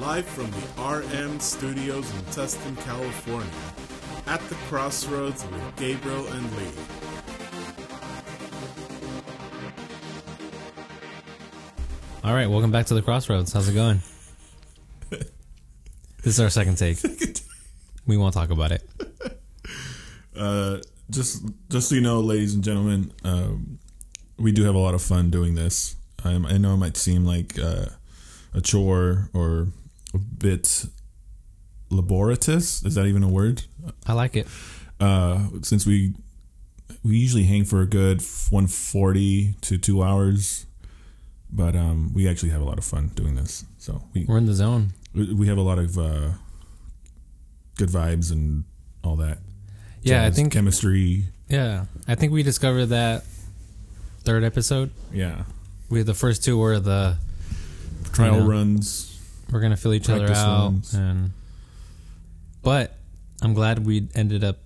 Live from the RM studios in Tustin, California. At the Crossroads with Gabriel and Lee. All right, welcome back to the Crossroads. How's it going? this is our second take. We won't talk about it. Uh, just just so you know, ladies and gentlemen, um, we do have a lot of fun doing this. Um, I know it might seem like uh, a chore or a bit laborious. Is that even a word? I like it. Uh, since we we usually hang for a good 140 to two hours, but um, we actually have a lot of fun doing this. So we We're in the zone. we have a lot of uh, good vibes and all that. Yeah, I think. chemistry. Yeah, I think we discovered that third episode. Yeah, We the first two were the trial You know. runs. We're gonna fill each other out, runs. and but I'm glad we ended up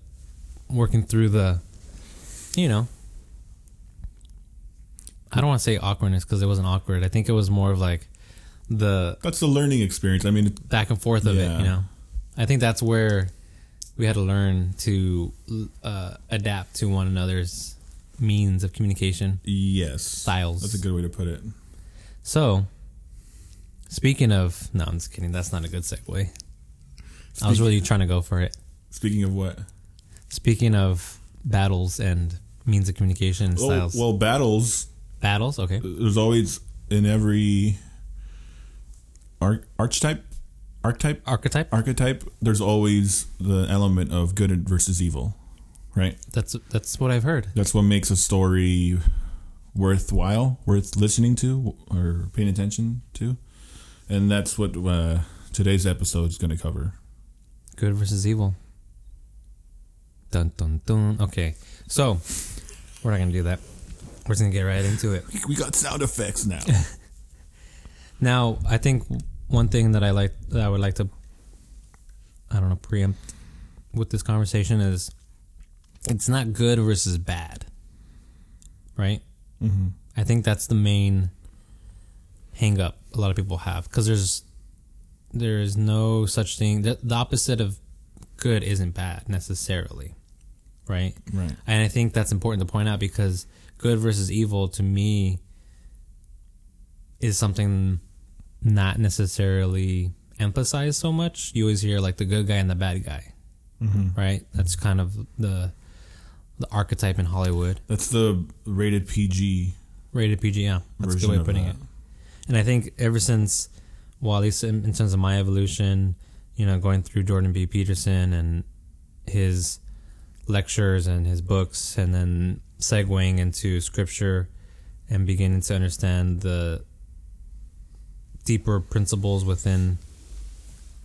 working through the, you know. I don't want to say awkwardness because it wasn't awkward. I think it was more of like the That's the learning experience. I mean, back and forth of Yeah. it. You know, I think that's where we had to learn to uh, adapt to one another's means of communication yes, styles. That's a good way to put it. So, speaking of, no, I'm just kidding. That's not a good segue. I was really trying to go for it. Speaking of what? Speaking of battles and means of communication Oh, styles, well, battles. battles. Okay, There's always in every arch- archetype, archetype, archetype. archetype. There's always the element of good versus evil, right? That's that's what I've heard. That's what makes a story worthwhile, worth listening to or paying attention to, and that's what uh, today's episode is going to cover. Good versus evil. Dun dun dun. Okay, so we're not gonna do that. We're just gonna get right into it. We got sound effects now. Now, I think one thing that I like that I would like to I don't know preempt with this conversation is it's not good versus bad. Right? hmm I think that's the main hang up a lot of people have cuz there's there is no such thing the, the opposite of good isn't bad necessarily. Right? Right. And I think that's important to point out because good versus evil to me is something not necessarily emphasized so much. You always hear like the good guy and the bad guy, hmm right? That's kind of the the archetype in Hollywood. That's the rated PG Rated PG, yeah. That's a good way of of putting that. it. And I think ever since, well, at least in, in terms of my evolution, you know, going through Jordan B. Peterson and his lectures and his books, and then segueing into scripture and beginning to understand the deeper principles within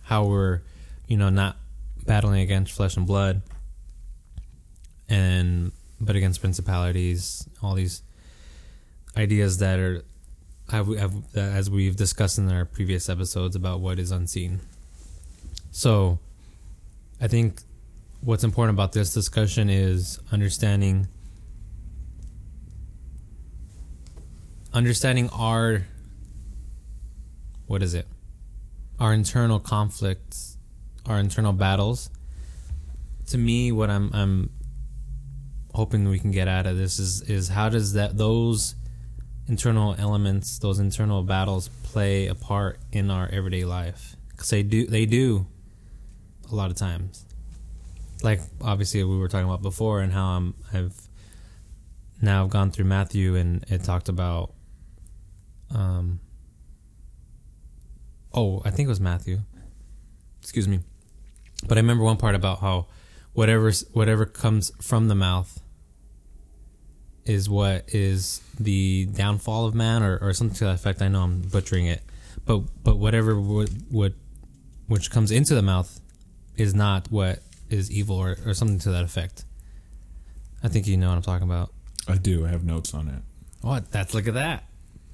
how we're, you know, not battling against flesh and blood, and but against principalities, all these ideas that are have, have uh, as we've discussed in our previous episodes about what is unseen. So, I think what's important about this discussion is understanding understanding our what is it? Our internal conflicts, our internal battles. To me, what I'm I'm hoping we can get out of this is is how does that those internal elements, those internal battles play a part in our everyday life? Because they do, they do, a lot of times. Like obviously we were talking about before, and how I'm, I've now gone through Matthew, and it talked about, um, oh, I think it was Matthew. Excuse me, but I remember one part about how whatever whatever comes from the mouth is what is the downfall of man or, or something to that effect. I know I'm butchering it, but but whatever would, would which comes into the mouth is not what is evil or, or something to that effect. I think you know what I'm talking about. I do. I have notes on it. What? That's look at that.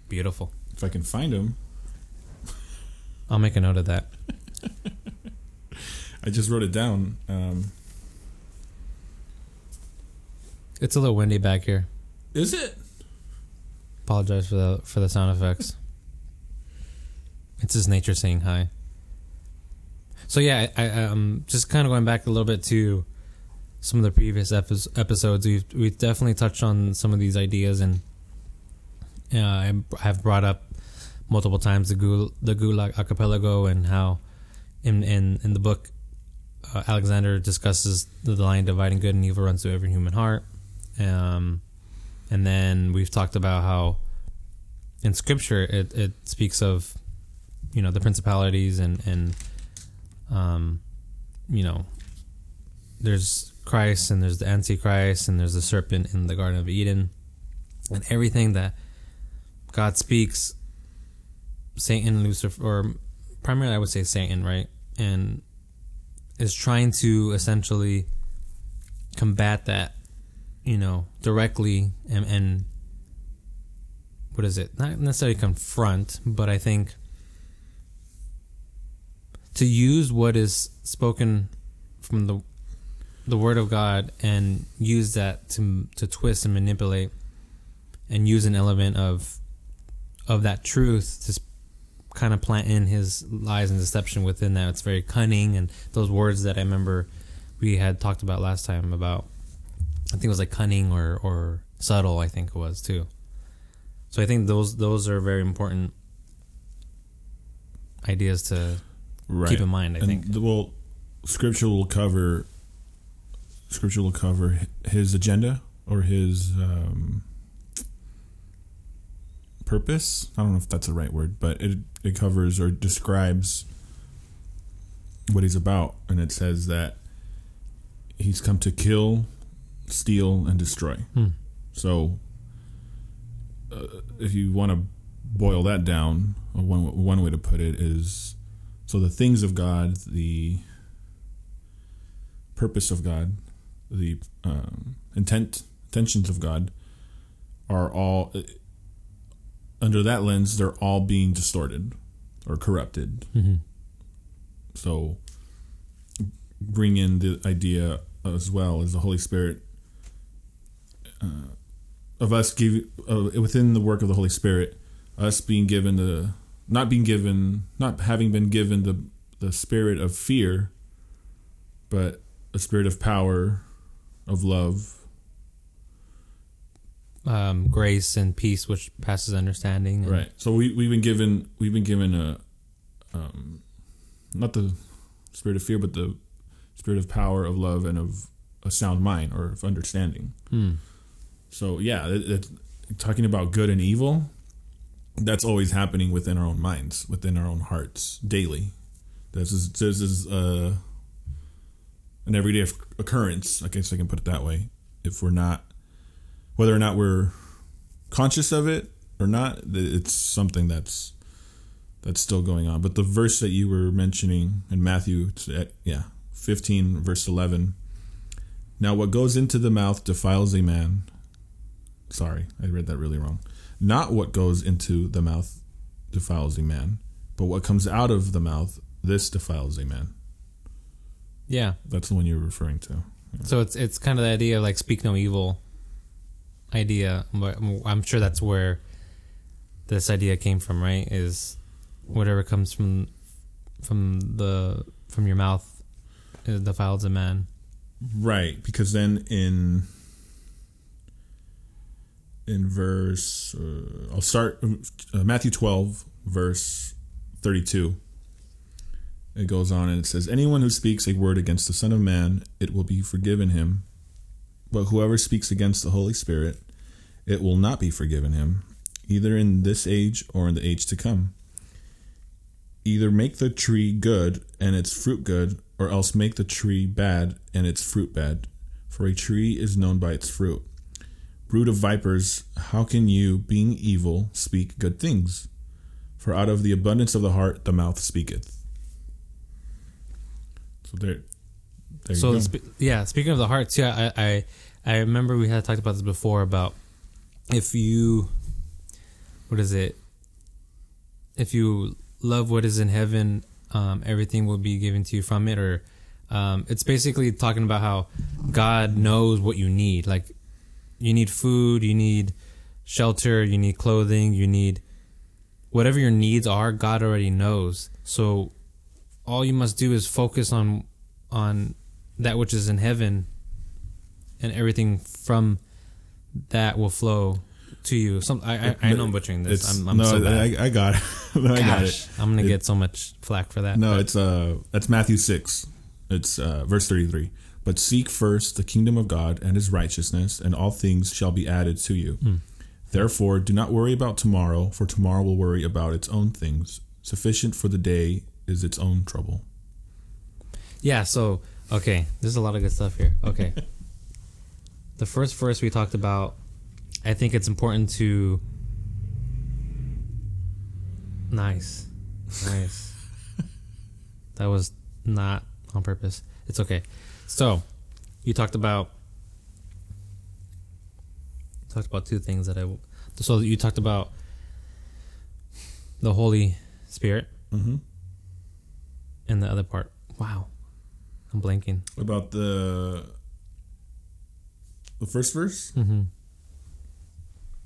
Beautiful. If I can find them, I'll make a note of that. I just wrote it down. Um, It's a little windy back here. Is it? Apologize for the for the sound effects. It's just nature saying hi. So yeah, I, I um just kind of going back a little bit to some of the previous epi- episodes. We've we've definitely touched on some of these ideas, and uh, I have brought up multiple times the Gul the Gulag Archipelago and how in in in the book uh, Alexander discusses the line dividing good and evil runs through every human heart. Um, and then we've talked about how in Scripture it, it speaks of you know the principalities and and um, you know there's Christ and there's the Antichrist and there's the serpent in the Garden of Eden. And everything that God speaks Satan Lucifer or primarily I would say Satan right and is trying to essentially combat that you know directly and, and what is it not necessarily confront but I think to use what is spoken from the the word of God and use that to to twist and manipulate and use an element of of that truth to kind of plant in his lies and deception within that. It's very cunning and those words that I remember we had talked about last time about I think it was like cunning or or subtle I think it was too. So I think those those are very important ideas to right. keep in mind. I and think. the- well, scripture will cover. Scripture will cover his agenda or his um, purpose. I don't know if that's the right word, but it it covers or describes what he's about, and it says that he's come to kill, steal, and destroy. Hmm. So, uh, if you want to boil that down, one one way to put it is, so the things of God, the purpose of God, the um, intent intentions of God, are all uh, under that lens. They're all being distorted or corrupted. Mm-hmm. So, bring in the idea as well as the Holy Spirit uh, of us give uh, within the work of the Holy Spirit, us being given the not being given, not having been given the the spirit of fear, but a spirit of power, of love, Um, grace and peace, which passes understanding. and- Right. So we we've been given we've been given a um not the spirit of fear but the spirit of power of love and of a sound mind or of understanding. Hmm. So yeah, it, it, talking about good and evil that's always happening within our own minds, within our own hearts daily. This is this is uh an everyday occurrence, I guess I can put it that way. If we're not whether or not we're conscious of it or not, it's something that's that's still going on. But the verse that you were mentioning in Matthew, at, yeah, fifteen verse eleven. Now, what goes into the mouth defiles a man. Sorry, I read that really wrong. Not what goes into the mouth defiles a man, but what comes out of the mouth this defiles a man. Yeah. That's the one you're referring to. So it's it's kind of the idea of like speak no evil idea, but I'm sure that's where this idea came from, right? Is whatever comes from from the from your mouth defiles a man. Right, because then in in verse uh, I'll start uh, Matthew 12 verse 32. It goes on and it says anyone who speaks a word against the son of man it will be forgiven him but whoever speaks against the holy spirit it will not be forgiven him either in this age or in the age to come. Either make the tree good and its fruit good or else make the tree bad and its fruit bad, for a tree is known by its fruit. Brood of vipers, how can you, being evil, speak good things? For out of the abundance of the heart the mouth speaketh. So there, there so you go. spe- yeah, speaking of the heart yeah, I, I I remember we had talked about this before about if you what is it? If you love what is in heaven, um, everything will be given to you from it. Or um, it's basically talking about how God knows what you need. Like you need food, you need shelter, you need clothing, you need whatever your needs are. God already knows. So all you must do is focus on on that which is in heaven, and everything from that will flow to you. Some I I, I know I'm butchering this. I'm, I'm no, so bad. I, I got it. No, I got it. I'm gonna It- get so much flack for that. No, it's uh that's Matthew six. It's uh verse thirty three. But seek first the kingdom of God and his righteousness, and all things shall be added to you. Hmm. Therefore do not worry about tomorrow, for tomorrow will worry about its own things. Sufficient for the day is its own trouble. Yeah, so okay, there's a lot of good stuff here. Okay. the first verse we talked about, I think it's important to Nice. Nice. that was not on purpose. It's okay. So, you talked about talked about two things that I so you talked about the Holy Spirit Mm-hmm. and the other part. Wow. I'm blanking. About the the first verse. Mm-hmm.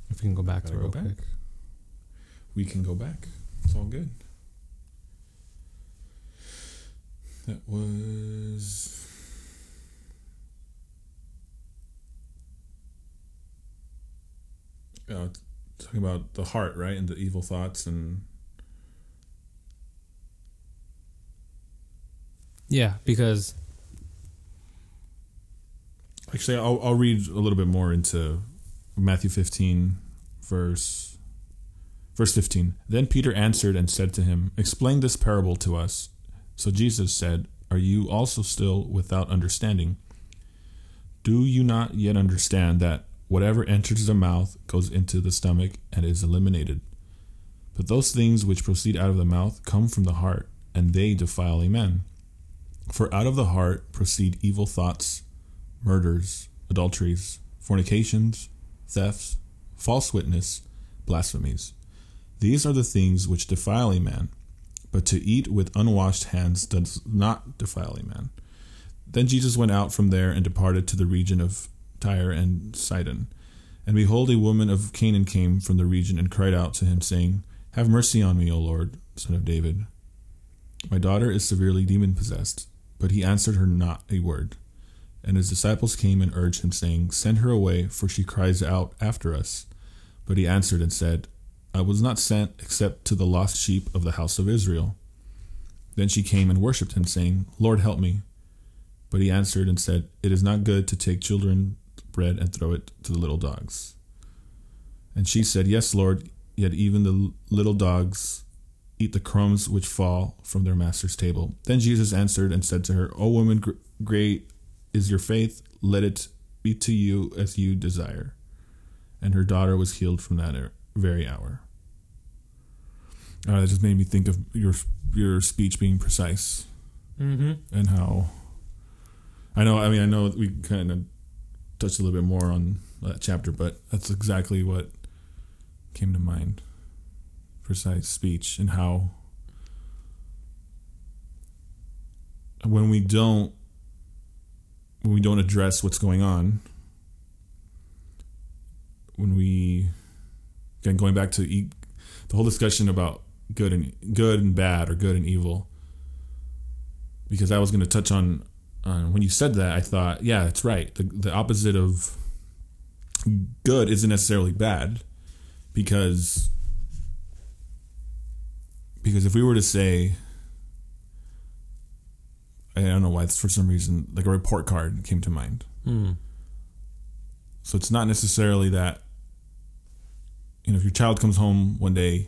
If we can go back to it real go quick. back. We can go back. It's all good. That was. Uh, talking about the heart, right, and the evil thoughts, and Yeah, because actually, I'll I'll read a little bit more into Matthew fifteen, verse verse fifteen. Then Peter answered and said to him, "Explain this parable to us." So Jesus said, "Are you also still without understanding? Do you not yet understand that whatever enters the mouth goes into the stomach and is eliminated? But those things which proceed out of the mouth come from the heart, and they defile a man. For out of the heart proceed evil thoughts, murders, adulteries, fornications, thefts, false witness, blasphemies. These are the things which defile a man, but to eat with unwashed hands does not defile a man. Then Jesus went out from there and departed to the region of Tyre and Sidon. And behold, a woman of Canaan came from the region and cried out to him, saying, Have mercy on me, O Lord, son of David. My daughter is severely demon possessed. But he answered her not a word. And his disciples came and urged him, saying, Send her away, for she cries out after us. But he answered and said, I was not sent except to the lost sheep of the house of Israel. Then she came and worshipped him, saying, Lord, help me. But he answered and said, It is not good to take children's bread and throw it to the little dogs. And she said, Yes, Lord, yet even the little dogs eat the crumbs which fall from their master's table. Then Jesus answered and said to her, O woman, great is your faith. Let it be to you as you desire. And her daughter was healed from that er- very hour. Uh, that just made me think of your your speech being precise mm-hmm. and how. I know. I mean, I know we kind of touched a little bit more on that chapter, but that's exactly what came to mind. Precise speech and how when we don't when we don't address what's going on when we again going back to e- the whole discussion about good and good and bad or good and evil because I was going to touch on on when you said that I thought yeah it's right the the opposite of good isn't necessarily bad because because if we were to say I don't know why it's for some reason like a report card came to mind Mm. so it's not necessarily that you know if your child comes home one day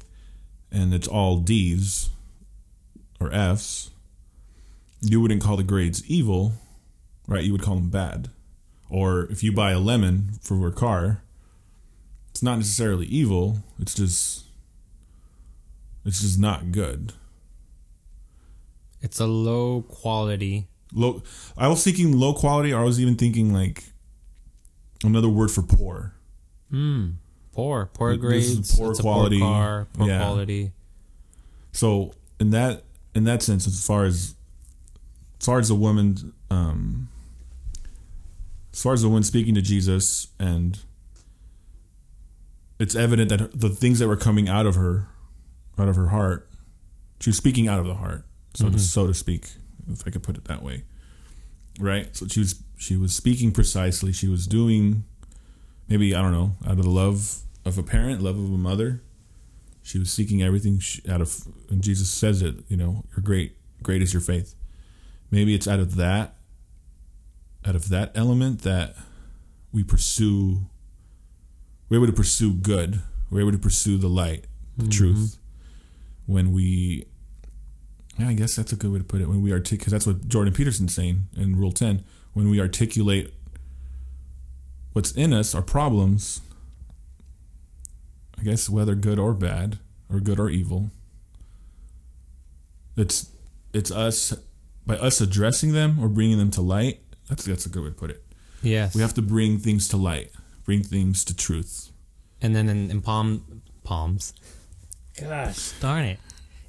and it's all D's or F's, you wouldn't call the grades evil, right? You would call them bad. Or if you buy a lemon for a car, it's not necessarily evil. It's just it's just not good. It's a low quality. Low I was thinking low quality or I was even thinking like another word for poor. Mm. Poor, poor This grades. poor it's quality. Poor car, poor Yeah. quality. So in that in that sense, as far as as far as the woman, um, as far as the woman speaking to Jesus, and it's evident that the things that were coming out of her, out of her heart, she was speaking out of the heart. so Mhm. to so to speak, if I could put it that way. Right. So she was she was speaking precisely. She was doing maybe I don't know out of the love of a parent, love of a mother. She was seeking everything she, out of, and Jesus says it. You know, you're great. Great is your faith. Maybe it's out of that, out of that element that we pursue. We're able to pursue good. We're able to pursue the light, the Mhm. truth. When we, yeah, I guess that's a good way to put it. When we articulate, because that's what Jordan Peterson's saying in Rule Ten. When we articulate what's in us, our problems, I guess whether good or bad, or good or evil, it's it's us by us addressing them or bringing them to light. That's that's a good way to put it. Yes. We have to bring things to light, bring things to truth. And then in, in palm palms. Gosh, darn it.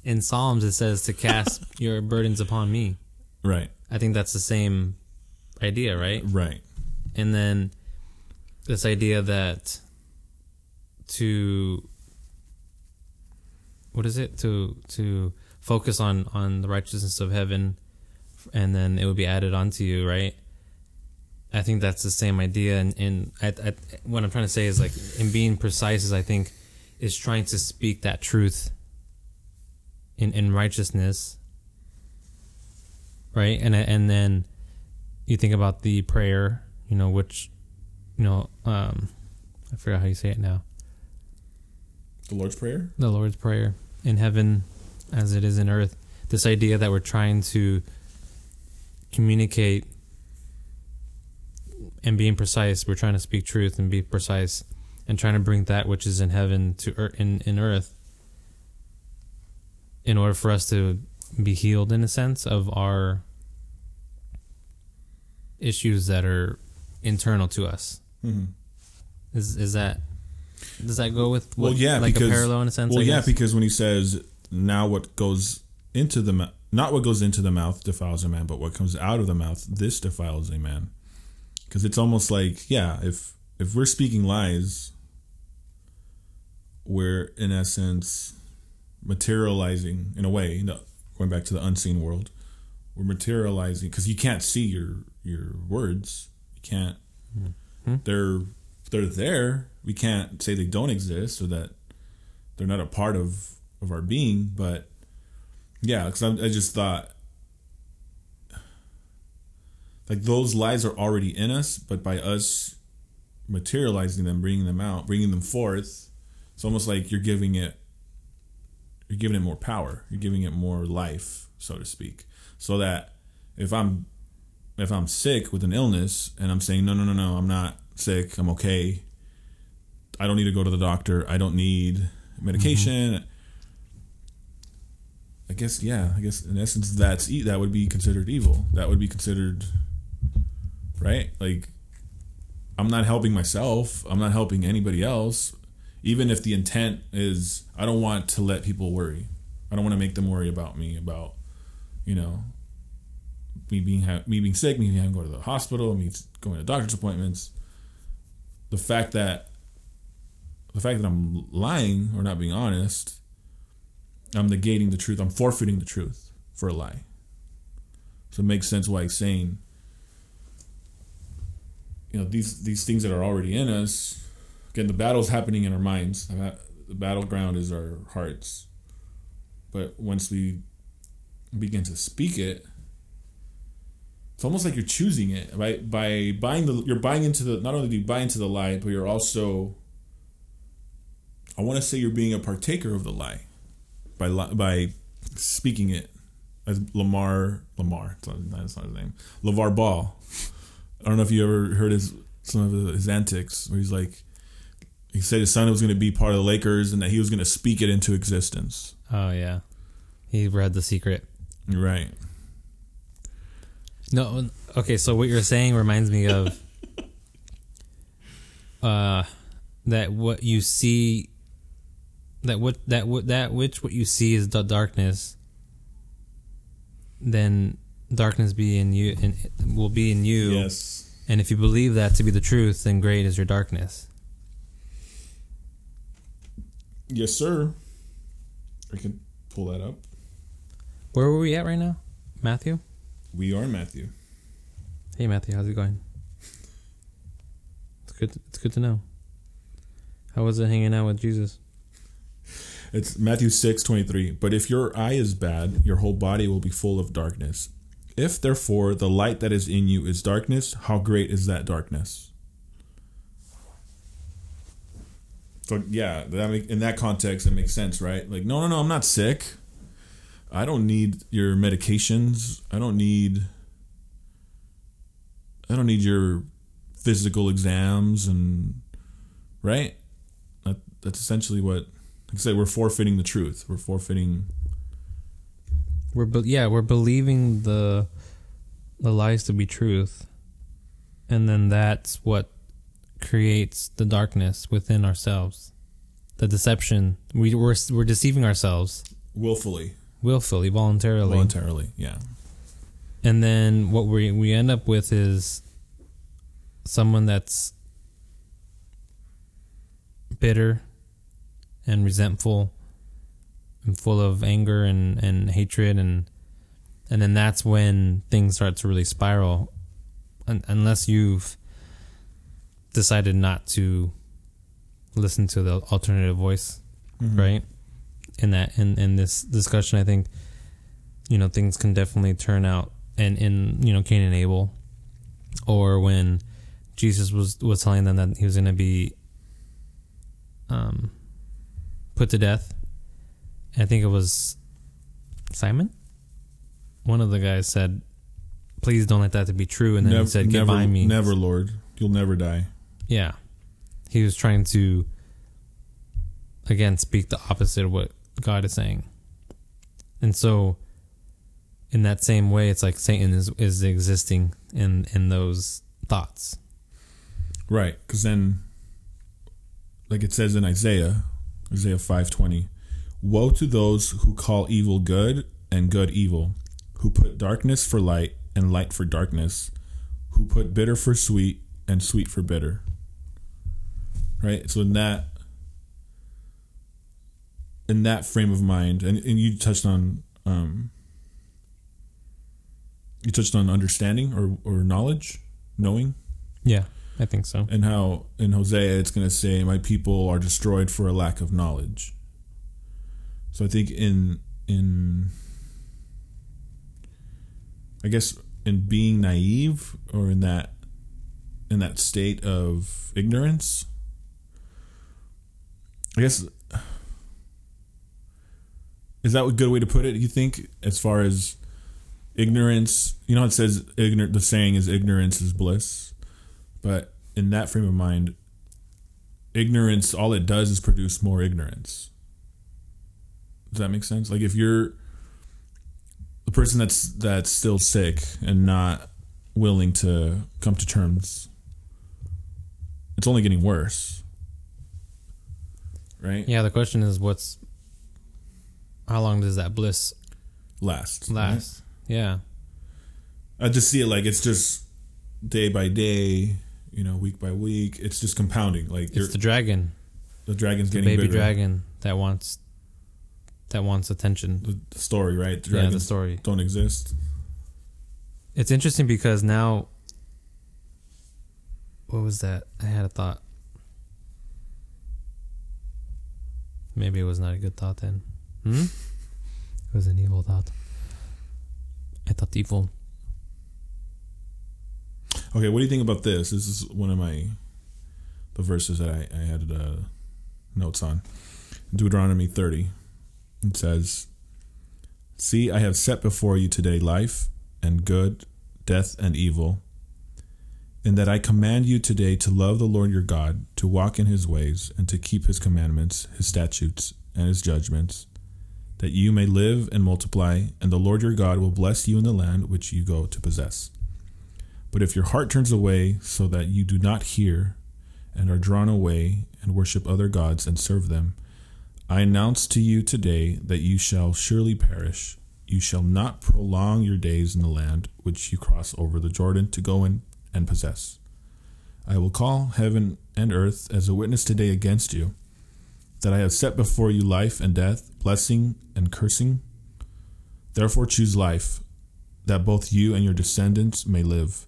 In Psalms it says to cast your burdens upon me. Right, I think that's the same idea, right? right, And then this idea that to what is it? To to focus on on the righteousness of heaven and then it would be added onto you, right? I think that's the same idea and, and I, I, what I'm trying to say is like in being precise is I think is trying to speak that truth in in righteousness right and and then you think about the prayer you know which you know um i forgot how you say it now The Lord's Prayer. the lord's prayer in heaven as it is in earth this idea that we're trying to communicate and being precise we're trying to speak truth and be precise and trying to bring that which is in heaven to earth in, in earth in order for us to be healed in a sense of our issues that are internal to us Mm-hmm. is is that does that go with what, Well, yeah, like because a parallel in a sense? Well, yeah, because when he says now what goes into the not what goes into the mouth defiles a man, but what comes out of the mouth, this defiles a man. Because it's almost like, yeah, if if we're speaking lies, we're in essence materializing in a way. You know, going back to the unseen world, we're materializing because you can't see your your words. You can't. Hmm. They're they're there. We can't say they don't exist or that they're not a part of of our being. But yeah, because I just thought like those lies are already in us, but by us materializing them, bringing them out, bringing them forth, it's almost like you're giving it you're giving it more power. You're giving it more life, so to speak. So that if I'm if I'm sick with an illness and I'm saying no no no no I'm not sick. I'm okay. I don't need to go to the doctor. I don't need medication mm-hmm. I guess yeah I guess in essence that's e- that would be considered evil. That would be considered right? Like I'm not helping myself. I'm not helping anybody else. Even if the intent is I don't want to let people worry. I don't want to make them worry about me about you know me being ha- me being sick, me having to go to the hospital, me going to doctor's appointments. The fact that the fact that I'm lying or not being honest, I'm negating the truth. I'm forfeiting the truth for a lie. So it makes sense why he's saying, you know, these these things that are already in us. Again, the battle's happening in our minds. The battleground is our hearts. But once we begin to speak it, it's almost like you're choosing it right by buying the you're buying into the not only do you buy into the lie but you're also i want to say you're being a partaker of the lie by by speaking it as lamar lamar that's not, that's not his name lavar ball i don't know if you ever heard his some of his antics where he's like he said his son was going to be part of the lakers and that he was going to speak it into existence oh yeah, he read the secret. right No, okay. So what you're saying reminds me of uh, that what you see, that what that what that which what you see is the darkness. Then darkness be in you and will be in you. yes And if you believe that to be the truth, then great is your darkness. yes sir i can pull that up Where were we at right now? Matthew? We are Matthew. Hey Matthew, how's it going? It's good it's good to know. How was it hanging out with Jesus? It's Matthew six twenty three. But if your eye is bad, your whole body will be full of darkness. If therefore the light that is in you is darkness, how great is that darkness? So yeah, that make, in that context, it makes sense, right? Like, no, no, no, I'm not sick. I don't need your medications. I don't need. I don't need your physical exams and right. That, that's essentially what. Like I said, we're forfeiting the truth. We're forfeiting. We're be- yeah, we're believing the the lies to be truth. And then that's what creates the darkness within ourselves. The deception. We we're, we're deceiving ourselves willfully, willfully, voluntarily. voluntarily. Yeah, and then what we we end up with is someone that's bitter and resentful and full of anger and, and hatred. And and then that's when things start to really spiral. Un- unless you've decided not to listen to the alternative voice Mhm. right? In that in in this discussion i think you know things can definitely turn out and in you know cain and abel or when jesus was was telling them that he was going to be um put to death i think it was simon one of the guys said please don't let that to be true and then he said get never, behind me never, Lord, you'll never die. yeah. He was trying to again speak the opposite of what God is saying. And so in that same way it's like Satan is is existing in in those thoughts. Right, because then, like it says in Isaiah, Isaiah five twenty, woe to those who call evil good and good evil, who put darkness for light and light for darkness, who put bitter for sweet and sweet for bitter. Right, so in that, in that frame of mind, and, and you touched on, um, you touched on understanding or or knowledge, knowing? Yeah, I think so. and how in Hosea it's going to say, "My people are destroyed for a lack of knowledge." So I think in in I guess in being naive or in that in that state of ignorance, I guess is that a good way to put it? You think as far as ignorance, you know, it says ignorant. The saying is ignorance is bliss. But in that frame of mind, ignorance, all it does is produce more ignorance. Does that make sense? Like if you're the person that's that's still sick and not willing to come to terms, it's only getting worse. Right? Yeah, the question is what's how long does that bliss Last. right? last? Yeah. I just see it like it's just day by day, you know, week by week. It's just compounding. Like you're, It's the dragon, the dragon's the getting baby bigger. dragon that wants that wants attention. The, the story, right? The yeah, the story. don't exist. It's interesting because now what was that? I had a thought. Maybe it was not a good thought then. Hmm? It was an evil thought. I thought evil. Okay, what do you think about this? This is one of my the verses that I, I had uh, notes on. Deuteronomy 30. It says, See, I have set before you today life and good, death and evil, in that I command you today to love the Lord your God, to walk in his ways, and to keep his commandments, his statutes, and his judgments, that you may live and multiply, and the Lord your God will bless you in the land which you go to possess. But if your heart turns away so that you do not hear, and are drawn away and worship other gods and serve them, I announce to you today that you shall surely perish. You shall not prolong your days in the land which you cross over the Jordan to go in and possess. I will call heaven and earth as a witness today against you, that I have set before you life and death, blessing and cursing. Therefore, choose life, that both you and your descendants may live,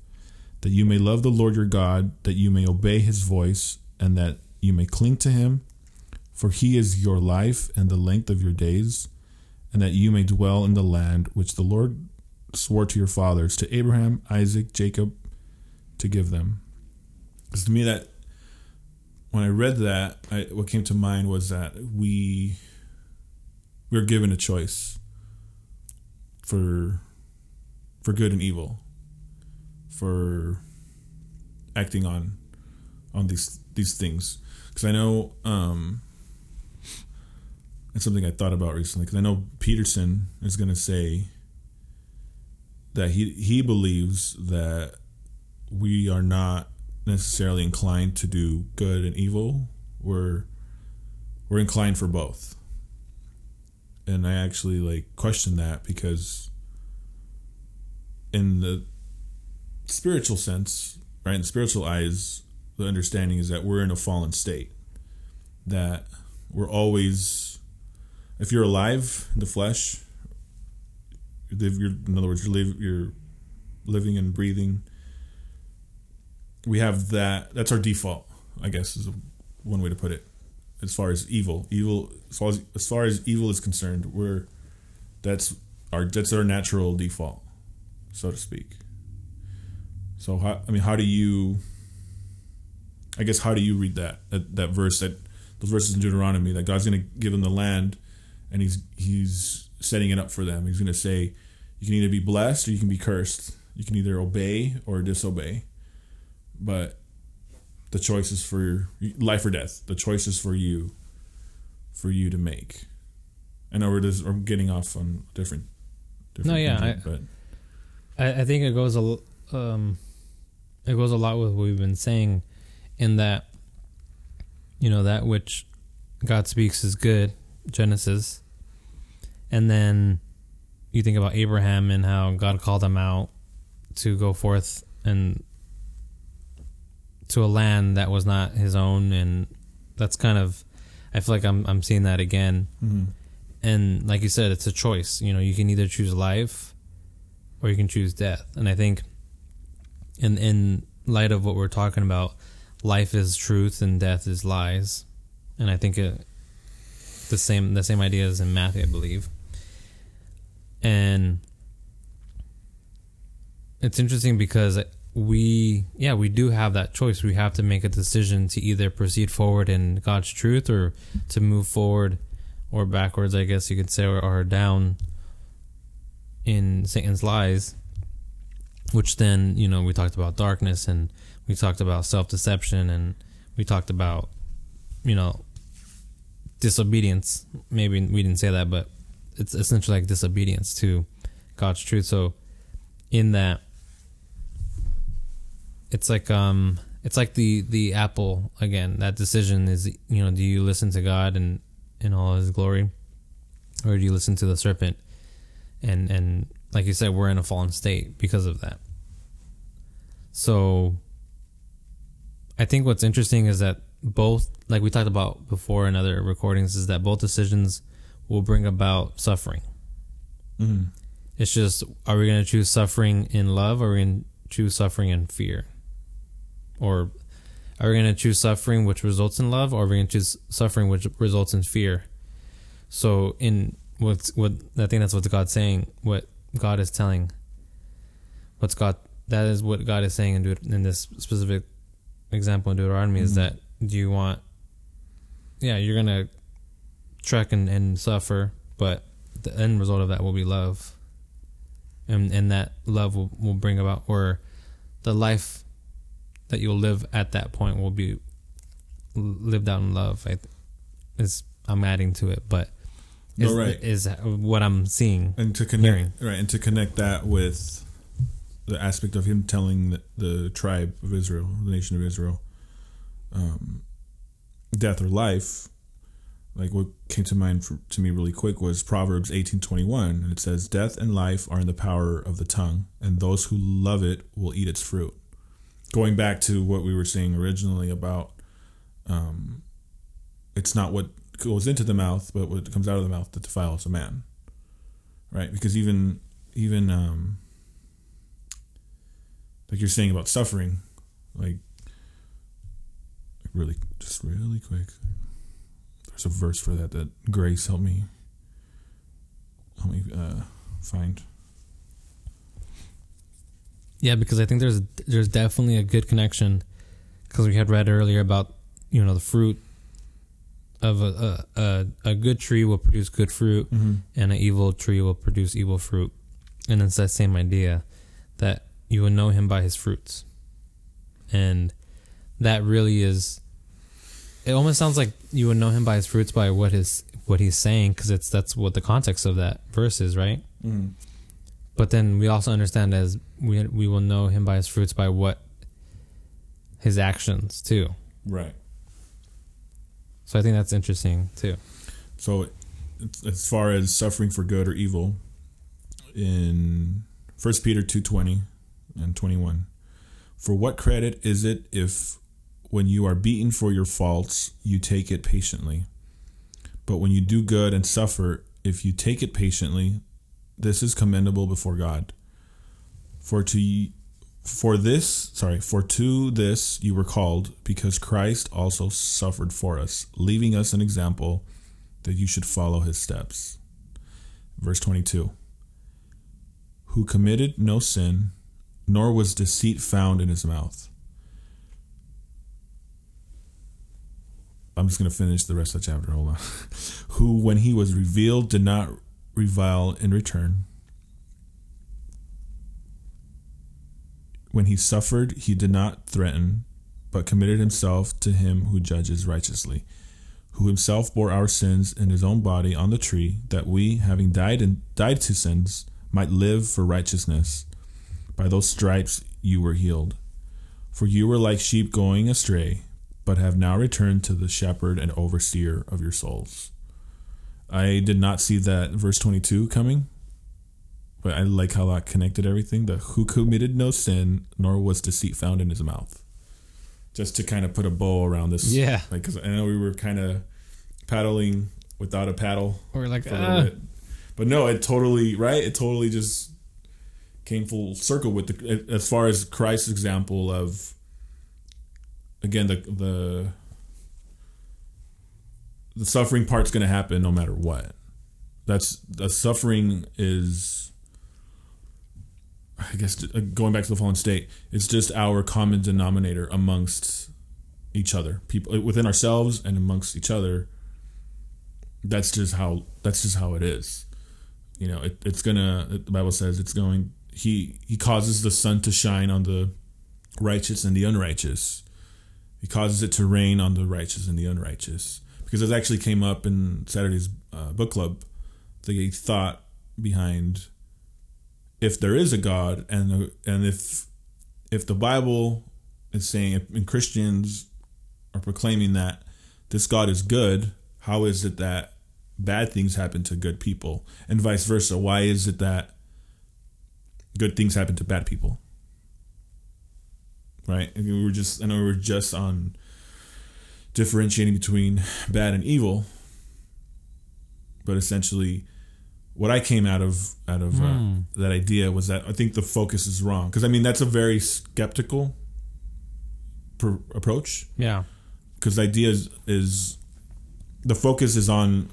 that you may love the Lord your God, that you may obey his voice, and that you may cling to him. For he is your life and the length of your days, and that you may dwell in the land which the Lord swore to your fathers, to Abraham, Isaac, Jacob, to give them. Because to me, that when I read that, I, what came to mind was that we we are given a choice for for good and evil, for acting on on these these things. Because I know um, it's something I thought about recently. Because I know Peterson is going to say that he he believes that we are not necessarily inclined to do good and evil. We're we're inclined for both. And I actually like question that because in the spiritual sense, right, in spiritual eyes, the understanding is that we're in a fallen state. That we're always if you're alive in the flesh, in other words, you're, live, you're living and breathing we have that. That's our default, I guess, is one way to put it. As far as evil, evil as far as, as far as evil is concerned, we're that's our that's our natural default, so to speak. So how, I mean, how do you? I guess how do you read that that, that verse that those verses in Deuteronomy that God's going to give them the land, and he's he's setting it up for them. He's going to say, you can either be blessed or you can be cursed. You can either obey or disobey but the choice is for life or death. The choice is for you, for you to make. I know we're just we're getting off on different. different no, yeah, I, but I, I think it goes a um, it goes a lot with what we've been saying, in that, you know, that which God speaks is good, Genesis, and then you think about Abraham and how God called him out to go forth and to a land that was not his own, and that's kind of I feel like I'm I'm seeing that again. Mm-hmm. And like you said, it's a choice. You know, you can either choose life or you can choose death. And I think in in light of what we're talking about, life is truth and death is lies. And I think it, the same the same idea as in Matthew, I believe. And it's interesting because we yeah we do have that choice we have to make a decision to either proceed forward in god's truth or to move forward or backwards i guess you could say or, or down in satan's lies which then you know we talked about darkness and we talked about self-deception and we talked about you know disobedience. Maybe we didn't say that but it's essentially like disobedience to god's truth. So in that it's like um it's like the the apple again that decision is you know do you listen to god and in all his glory? Or do you listen to the serpent and and like you said we're in a fallen state because of that so i think what's interesting is that both like we talked about before in other recordings is that both decisions will bring about suffering mm-hmm. it's just are we going to choose suffering in love or are we going to choose suffering in fear or are we going to choose suffering which results in love, or are we going to choose suffering which results in fear? So, in what what I think that's what God's saying. What God is telling. What's God? That is what God is saying in Deut- in this specific example in Deuteronomy mm-hmm. is that do you want? Yeah, you're gonna trek and, and suffer, but the end result of that will be love, and and that love will, will bring about or the life that you'll live at that point will be lived out in love. I, is I'm adding to it, but is, no, right. is what I'm seeing and to connect hearing. right and to connect that with the aspect of him telling the, the tribe of Israel, the nation of Israel, um, death or life. Like what came to mind for, to me really quick was Proverbs eighteen twenty one, and it says, "Death and life are in the power of the tongue, and those who love it will eat its fruit." going back to what we were saying originally about um, it's not what goes into the mouth, but what comes out of the mouth that defiles a man. right? Because even even um, like you're saying about suffering, like really just really quick. There's a verse for that that Grace help me help me uh, find. Yeah, because I think there's there's definitely a good connection because we had read earlier about you know the fruit of a a, a, a good tree will produce good fruit Mm-hmm. and an evil tree will produce evil fruit, and it's that same idea that you will know him by his fruits, and that really is. It almost sounds like you would know him by his fruits by what his what he's saying because it's that's what the context of that verse is, right? Mm-hmm. But then we also understand as we we will know him by his fruits by what his actions too. Right. So I think that's interesting too. So, as far as suffering for good or evil, in First Peter two twenty and twenty one, for what credit is it if, when you are beaten for your faults, you take it patiently? But when you do good and suffer, if you take it patiently, this is commendable before God. For to for this, sorry, for to this you were called, because Christ also suffered for us, leaving us an example that you should follow his steps. Verse 22 Who committed no sin, nor was deceit found in his mouth. I'm just going to finish the rest of the chapter. Hold on. Who, when he was revealed, did not revile in return. When he suffered, he did not threaten, but committed himself to him who judges righteously who himself bore our sins in his own body on the tree, that we, having died and died to sins, might live for righteousness. By those stripes you were healed. For you were like sheep going astray, but have now returned to the shepherd and overseer of your souls. I did not see that verse 22 coming, but I like how that connected everything. The who committed no sin, nor was deceit found in his mouth. Just to kind of put a bow around this Yeah. like because I know we were kind of paddling without a paddle Or like for a little uh. bit, but no, it totally right. It totally just came full circle with the as far as Christ's example of again the the the suffering part's going to happen no matter what. That's the suffering is. I guess uh, going back to the fallen state, it's just our common denominator amongst each other, people within ourselves and amongst each other. That's just how that's just how it is. You know, it, it's gonna. The Bible says it's going. He he causes the sun to shine on the righteous and the unrighteous. He causes it to rain on the righteous and the unrighteous. Because it actually came up in Saturday's uh, book club, the thought behind if there is a God and and if if the Bible is saying and Christians are proclaiming that this God is good, how is it that bad things happen to good people and vice versa? Why is it that good things happen to bad people? Right? I mean, we were just I know we were just on differentiating between bad and evil, but essentially what I came out of out of uh, Hmm. that idea was that I think the focus is wrong because I mean that's a very skeptical per- approach Yeah. because the idea is, is the focus is on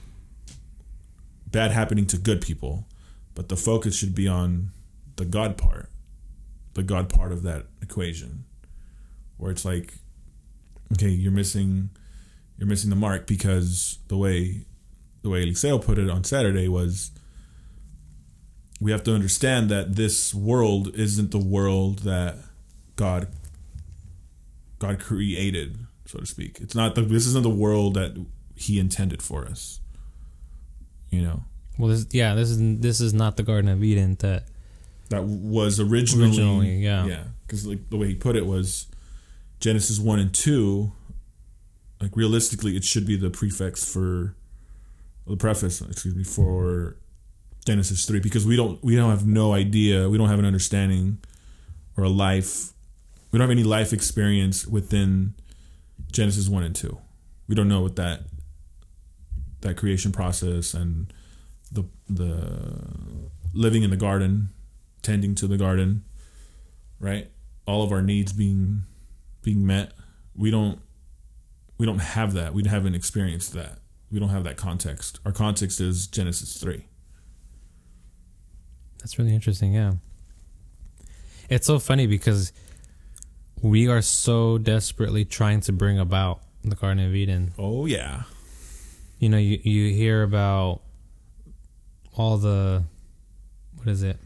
bad happening to good people, but the focus should be on the God part, the God part of that equation, where it's like, okay, you're missing, you're missing the mark because the way, the way Eliseo put it on Saturday was, we have to understand that this world isn't the world that God God created, so to speak. It's not the this isn't the world that He intended for us. You know, Well, this yeah, this is this is not the Garden of Eden that that was originally, Originally, yeah. yeah. Because like the way he put it was Genesis one and two. Like realistically, it should be the prefix for the preface. Excuse me for Genesis three because we don't we don't have no idea we don't have an understanding or a life we don't have any life experience within Genesis one and two. We don't know what that that creation process and the the living in the garden, tending to the garden, right? All of our needs being being met. We don't we don't have that. We haven't experienced that. We don't have that context. Our context is Genesis 3. That's really interesting, yeah. It's so funny because we are so desperately trying to bring about the Garden of Eden. Oh yeah. You know, you, you hear about all the what is it?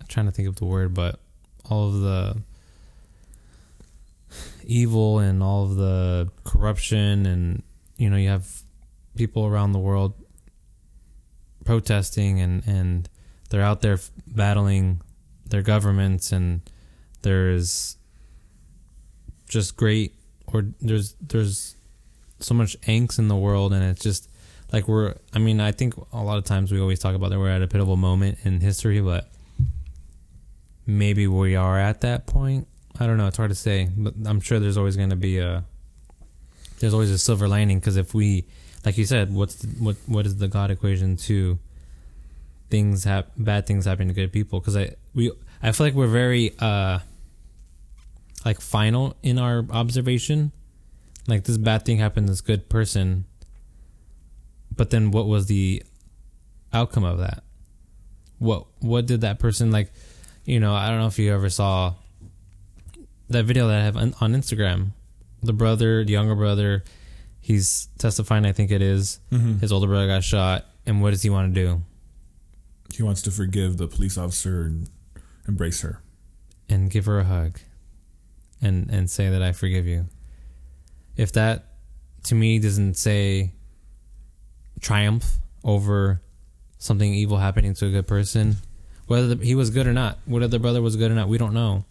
I'm trying to think of the word, but all of the evil and all of the corruption and you know, you have people around the world protesting and and they're out there battling their governments and there's just great or there's there's so much angst in the world and it's just like we're I mean I think a lot of times we always talk about that we're at a pivotal moment in history but maybe we are at that point. I don't know it's hard to say but I'm sure there's always going to be a there's always a silver lining because if we like you said what's the, what what is the god equation to things have bad things happening to good people because I we I feel like we're very uh like final in our observation. Like this bad thing happened to this good person. But then what was the outcome of that? What what did that person like you know, I don't know if you ever saw that video that I have on, on Instagram. The brother, the younger brother, he's testifying, I think it is. Mm-hmm. His older brother got shot and what does he want to do? He wants to forgive the police officer and embrace her. and give her a hug and and say that I forgive you. If that to me doesn't say triumph over something evil happening to a good person, whether the, he was good or not, whether the brother was good or not, we don't know.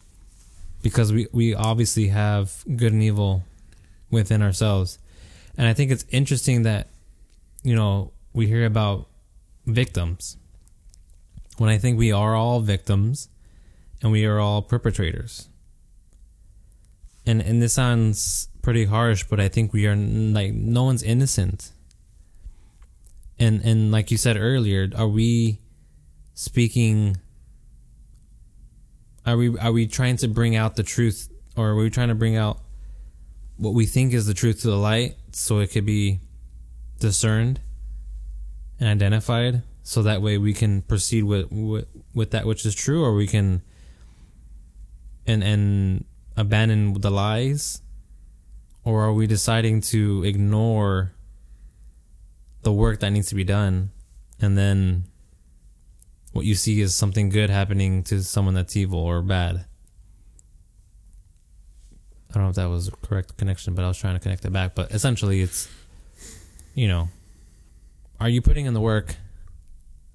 Because we we obviously have good and evil within ourselves. And I think it's interesting that you know, we hear about victims. When I think we are all victims and we are all perpetrators. And and this sounds pretty harsh, but I think we are like no one's innocent. And and like you said earlier, are we speaking are we are we trying to bring out the truth or are we trying to bring out what we think is the truth to the light so it could be discerned and identified so that way we can proceed with, with with that which is true or we can and and abandon the lies? Or are we deciding to ignore the work that needs to be done and then what you see is something good happening to someone that's evil or bad i don't know if that was a correct connection but i was trying to connect it back. But essentially it's you know are you putting in the work?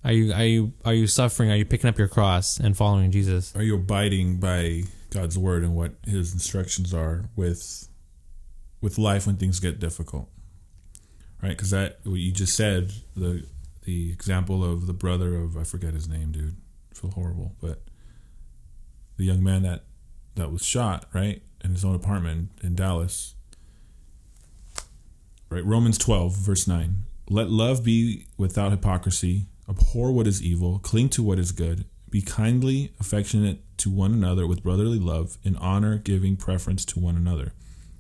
Are you are you are you suffering? Are you picking up your cross and following jesus? Are you abiding by God's word and what His instructions are with with life when things get difficult? Right, because that what you just said the the example of the brother of I forget his name, dude. I feel horrible, but the young man that that was shot right in his own apartment in Dallas. Right, Romans twelve verse nine. Let love be without hypocrisy. Abhor what is evil. Cling to what is good. Be kindly affectionate to one another with brotherly love, in honor giving preference to one another,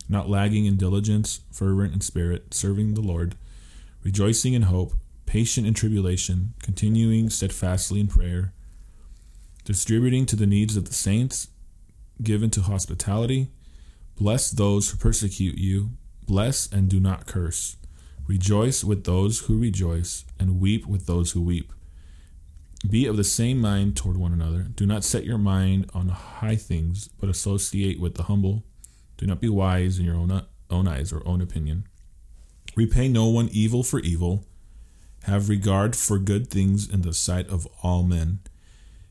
not lagging in diligence, fervent in spirit, serving the Lord, rejoicing in hope, patient in tribulation, continuing steadfastly in prayer, distributing to the needs of the saints, given to hospitality. Bless those who persecute you, bless and do not curse. Rejoice with those who rejoice, and weep with those who weep. Be of the same mind toward one another. Do not set your mind on high things, but associate with the humble. Do not be wise in your own, own eyes or own opinion. Repay no one evil for evil. Have regard for good things in the sight of all men.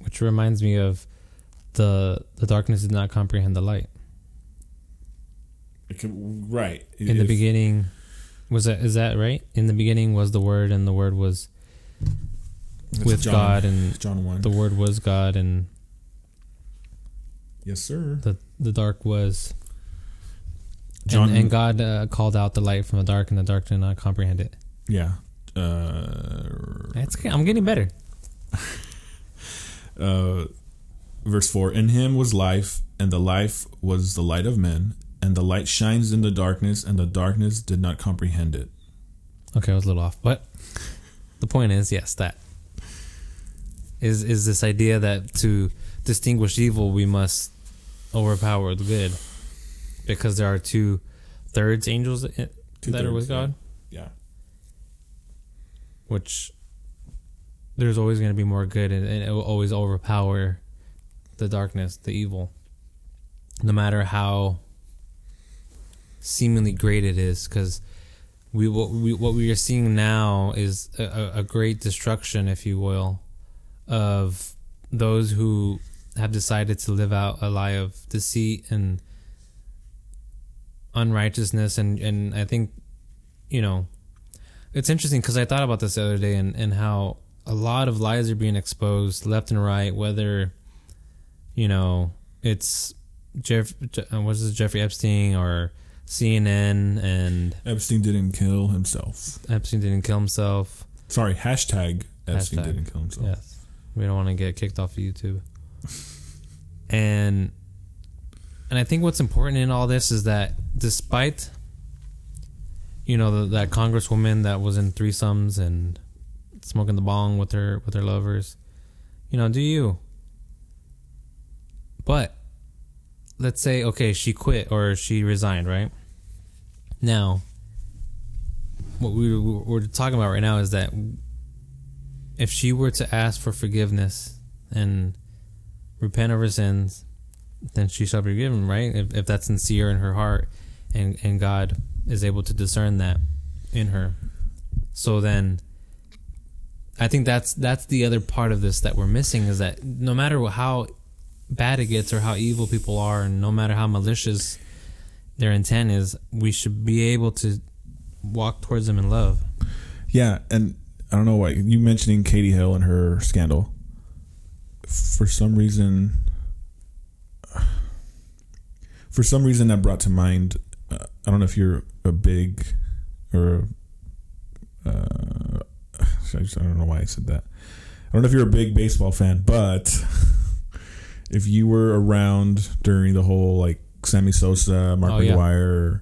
Which reminds me of the the darkness did not comprehend the light. Can, right. In the beginning was that is that right? In the beginning was the word and the word was with John- God and John 1. the word was God and yes, sir. the the dark was John, and, and God uh, called out the light from the dark and the dark did not comprehend it. yeah. Uh, I'm getting better. uh, verse 4 In him was life, and the life was the light of men, and the light shines in the darkness, and the darkness did not comprehend it. Okay, I was a little off, but the point is, yes, that is is this idea that to distinguish evil, we must overpower the good, because there are two thirds angels that that are with God, Yeah. which there's always going to be more good, and, and it will always overpower the darkness, the evil, no matter how seemingly great it is, because we what we what we are seeing now is a, a- a great destruction, if you will, of those who have decided to live out a lie of deceit and unrighteousness, and and I think, you know, it's interesting because I thought about this the other day and and how a lot of lies are being exposed left and right, whether you know it's Jeff, Je- uh, what's this Jeffrey Epstein or CNN and Epstein didn't kill himself. Epstein didn't kill himself. Sorry, hashtag Epstein Hashtag. didn't kill himself. Yes. We don't want to get kicked off of YouTube. and and I think what's important in all this is that despite you know the, that congresswoman that was in threesomes and smoking the bong with her with her lovers, you know, do you? But let's say okay, she quit or she resigned, right? Now, what we we're talking about right now is that if she were to ask for forgiveness and repent of her sins, then she shall be forgiven, right? If, if that's sincere in her heart and, and God is able to discern that in her. So then I think that's that's the other part of this that we're missing is that no matter how bad it gets or how evil people are and no matter how malicious their intent is, we should be able to walk towards them in love. Yeah, and I don't know why you mentioning Katie Hill and her scandal. For some reason, for some reason that brought to mind. Uh, I don't know if you're a big or uh, I just- I don't know why I said that. I don't know if you're a big baseball fan, but if you were around during the whole like Sammy Sosa, Mark Oh, yeah. McGwire,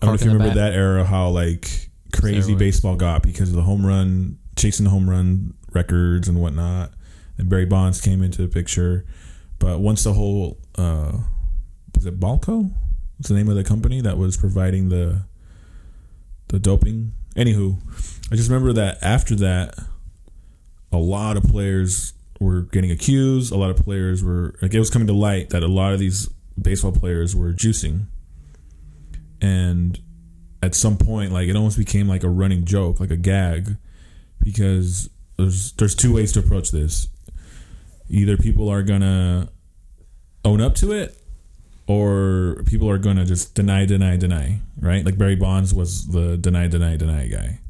I don't know if you remember bat. that era, how like crazy baseball got because of the home run, chasing the home run records and whatnot. And Barry Bonds came into the picture, but once the whole uh, was it Balco? What's the name of the company that was providing the the doping? Anywho, I just remember that after that, a lot of players were getting accused. A lot of players were like it was coming to light that a lot of these baseball players were juicing, and at some point, like it almost became like a running joke, like a gag, because there's there's two ways to approach this. Either people are gonna own up to it, or people are gonna just deny, deny, deny. Right? Like Barry Bonds was the deny, deny, deny guy.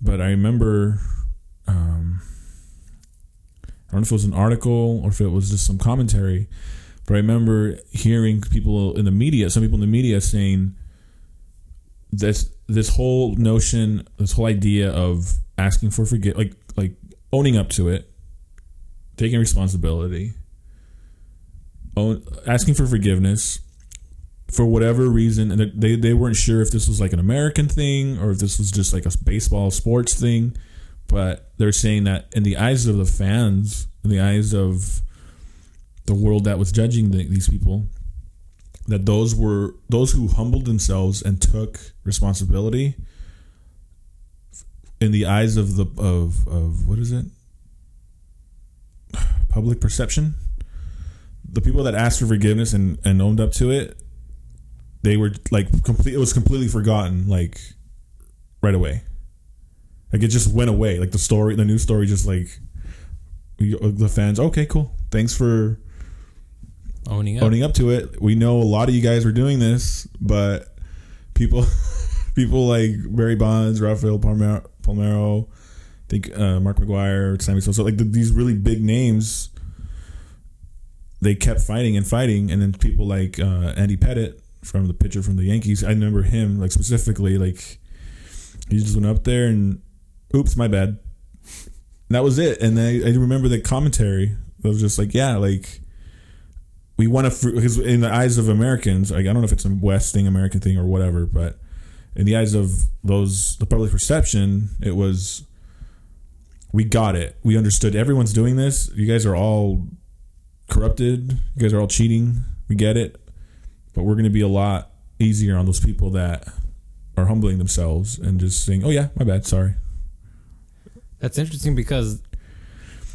But I remember, um, I don't know if it was an article or if it was just some commentary, but I remember hearing people in the media, some people in the media saying this this whole notion, this whole idea of asking for forget, like like owning up to it, taking responsibility, asking for forgiveness for whatever reason, and they they weren't sure if this was like an American thing or if this was just like a baseball sports thing, but they're saying that in the eyes of the fans, in the eyes of the world that was judging the, these people, that those were those who humbled themselves and took responsibility in the eyes of the of of what is it? Public perception the people that asked for forgiveness and and owned up to it they were like complete. It was completely forgotten, like right away. Like it just went away. Like the story, the news story, just like the fans. Okay, cool. Thanks for owning up. owning up to it. We know a lot of you guys were doing this, but people, people like Barry Bonds, Rafael Palmeiro, Palmeiro I think uh, Mark McGwire, Sammy Sosa, like the, these really big names. They kept fighting and fighting, and then people like uh, Andy Pettitte from the pitcher from the Yankees. I remember him like specifically, like he just went up there and, oops, my bad. And that was it. And I, I remember the commentary. It was just like, yeah, like we want to because in the eyes of Americans, like I don't know if it's a West thing, American thing, or whatever, but in the eyes of those the public perception, it was we got it, we understood. Everyone's doing this. You guys are all corrupted. You guys are all cheating. We get it, but we're going to be a lot easier on those people that are humbling themselves and just saying, "Oh yeah, my bad, sorry." That's interesting because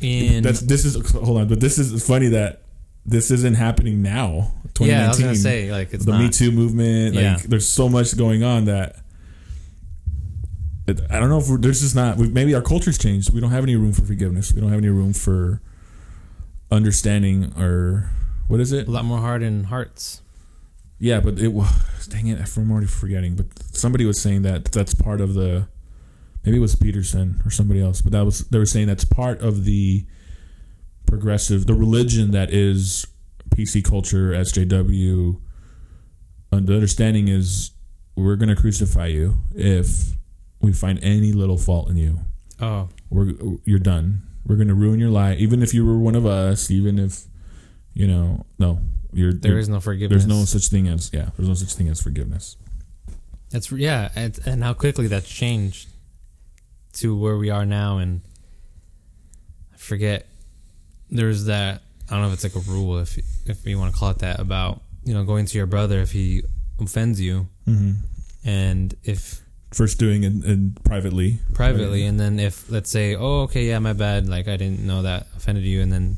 in That's this is hold on, but this is funny that this isn't happening now. 2019. yeah, I was gonna say like it's the not. Me Too movement. Like, Yeah. there's so much going on that I don't know if we're, there's just not. maybe our culture's changed. We don't have any room for forgiveness. We don't have any room for understanding or what is it? a lot more heart in hearts. Yeah, but it was dang it. I'm already forgetting. But somebody was saying that that's part of the. Maybe it was Peterson or somebody else, but that was they were saying that's part of the progressive, the religion that is PC culture, SJW. And the understanding is we're going to crucify you if we find any little fault in you. Oh, We're you're done. We're going to ruin your life, even if you were one of us, even if you know. No, you're there you're- is no forgiveness. there's no such thing as yeah. There's no such thing as forgiveness. That's yeah, and, and how quickly that's changed to where we are now, and I forget. There's that I don't know if it's like a rule, if if you want to call it that, about you know going to your brother if he offends you, Mm-hmm. and if First doing in privately. privately, and then if let's say, oh okay, yeah, my bad, like I didn't know that offended you, and then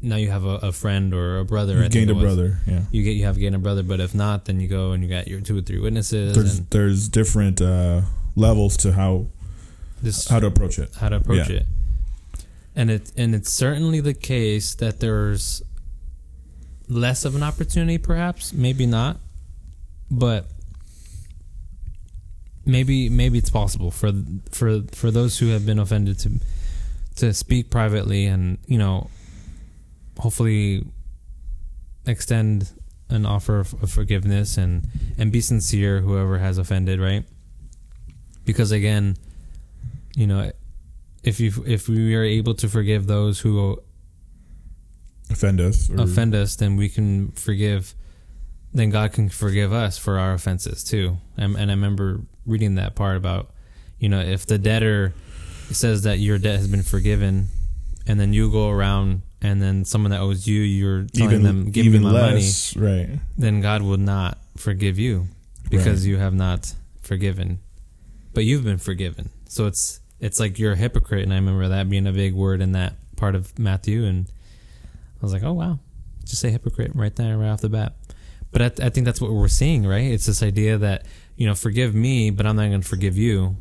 now you have a, a friend or a brother. You gained a was. brother. Yeah. You get you have gained a brother, but if not, then you go and you got your two or three witnesses, There's and there's different uh, levels to how this how to approach it. how to approach Yeah. it. And it and it's certainly the case that there's less of an opportunity perhaps, maybe not. But maybe maybe it's possible for for for those who have been offended to to speak privately and, you know, hopefully extend an offer of, of forgiveness and and be sincere whoever has offended, right? Because again, you know, if you if we are able to forgive those who Offend us. Or, offend us, then we can forgive. Then God can forgive us for our offenses too. And, and I remember reading that part about, you know, if the debtor says that your debt has been forgiven, and then you go around and then someone that owes you, you're telling even them, "Give even me my money," Right. then God will not forgive you because Right. you have not forgiven, but you've been forgiven. So it's it's like you're a hypocrite, and I remember that being a big word in that part of Matthew, and I was like, oh wow, just say hypocrite right there, right off the bat. But I, I think that's what we're seeing, right? It's this idea that you know, forgive me, but I'm not going to forgive you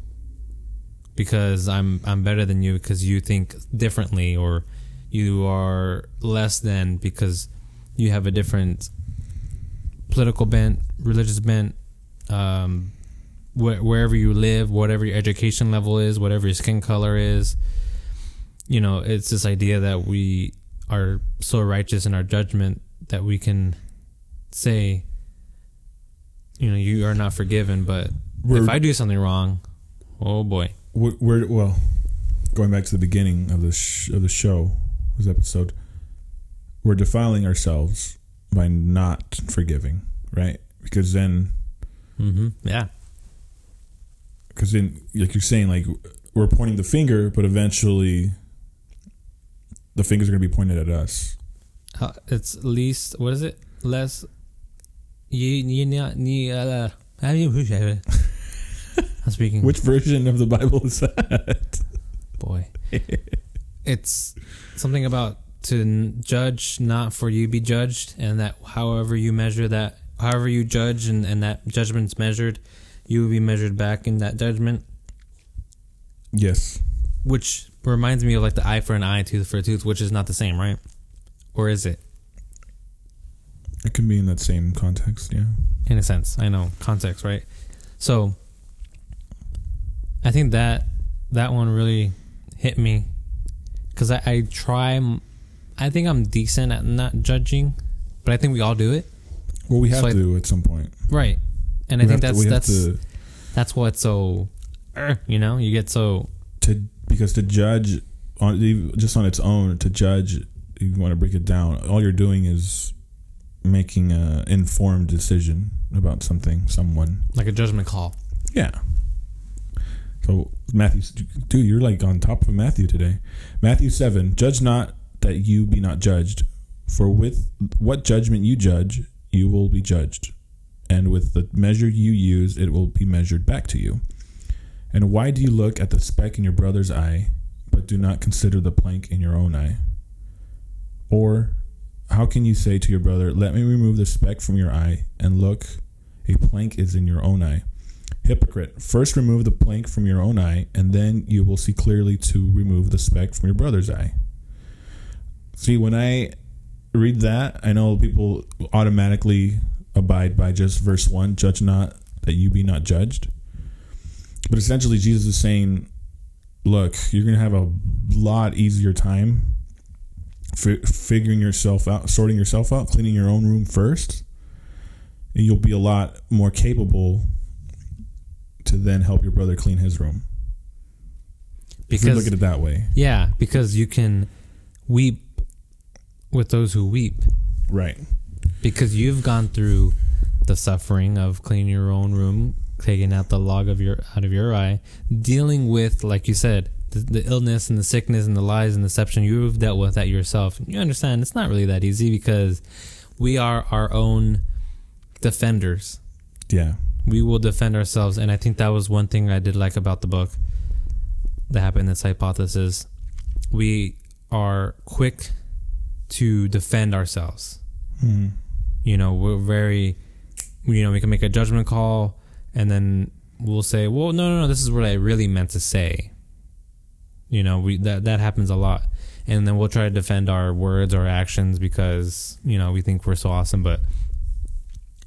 because I'm I'm better than you because you think differently, or you are less than because you have a different political bent, religious bent, um, wh- wherever you live, whatever your education level is, whatever your skin color is. You know, it's this idea that we are so righteous in our judgment that we can say, you know, you are not forgiven. But We're, if I do something wrong, oh boy, we're, we're well, going back to the beginning of the sh- of the show, this episode, we're defiling ourselves by not forgiving, right? Because then, hmm yeah, because then, like you're saying, like we're pointing the finger, but eventually, the fingers are going to be pointed at us. Uh, it's least what is it? Less. Ye, ye, not, ye, uh, how do you push it? I'm speaking. Which version of the Bible is that? boy. it's something about to judge, not for you be judged, and that however you measure that however you judge and, and that judgment's measured, you will be measured back in that judgment. Yes. Which reminds me of like the eye for an eye, tooth for a tooth, which is not the same, right? Or is it? It can be in that same context, yeah. In a sense, I know context, right? So, I think that that one really hit me because I, I try. I think I'm decent at not judging, but I think we all do it, Well, we have So I- to at some point. right? And I think to- that's we that's to, that's what's so, er, you know, you get so to because to judge on just on its own to judge you want to break it down all you're doing is making a informed decision about something someone. Like a judgment call. yeah. So matthew dude you're like on top of matthew today. Matthew 7 judge not that you be not judged for with what judgment you judge you will be judged. And with the measure you use it will be measured back to you. And why do you look at the speck in your brother's eye, but do not consider the plank in your own eye? Or how can you say to your brother, Let me remove the speck from your eye, and look, a plank is in your own eye? Hypocrite, first remove the plank from your own eye, and then you will see clearly to remove the speck from your brother's eye. See, when I read that, I know people automatically abide by just verse 1 judge not that you be not judged. But essentially, Jesus is saying, look, you're going to have a lot easier time fi- figuring yourself out, sorting yourself out, cleaning your own room first. And you'll be a lot more capable to then help your brother clean his room. If you look at it that way. yeah, because you can weep with those who weep. Right. because you've gone through the suffering of cleaning your own room, taking out the log of your out of your eye, dealing with, like you said, the, the illness and the sickness and the lies and deception. You've dealt with that yourself. You understand it's not really that easy because we are our own defenders. Yeah. We will defend ourselves, and I think that was one thing I did like about the book. The happiness hypothesis. We are quick to defend ourselves Hmm. you know we're very you know we can make a judgment call and then we'll say well no no no this is what i really meant to say you know we that that happens a lot and then we'll try to defend our words or actions because you know we think we're so awesome but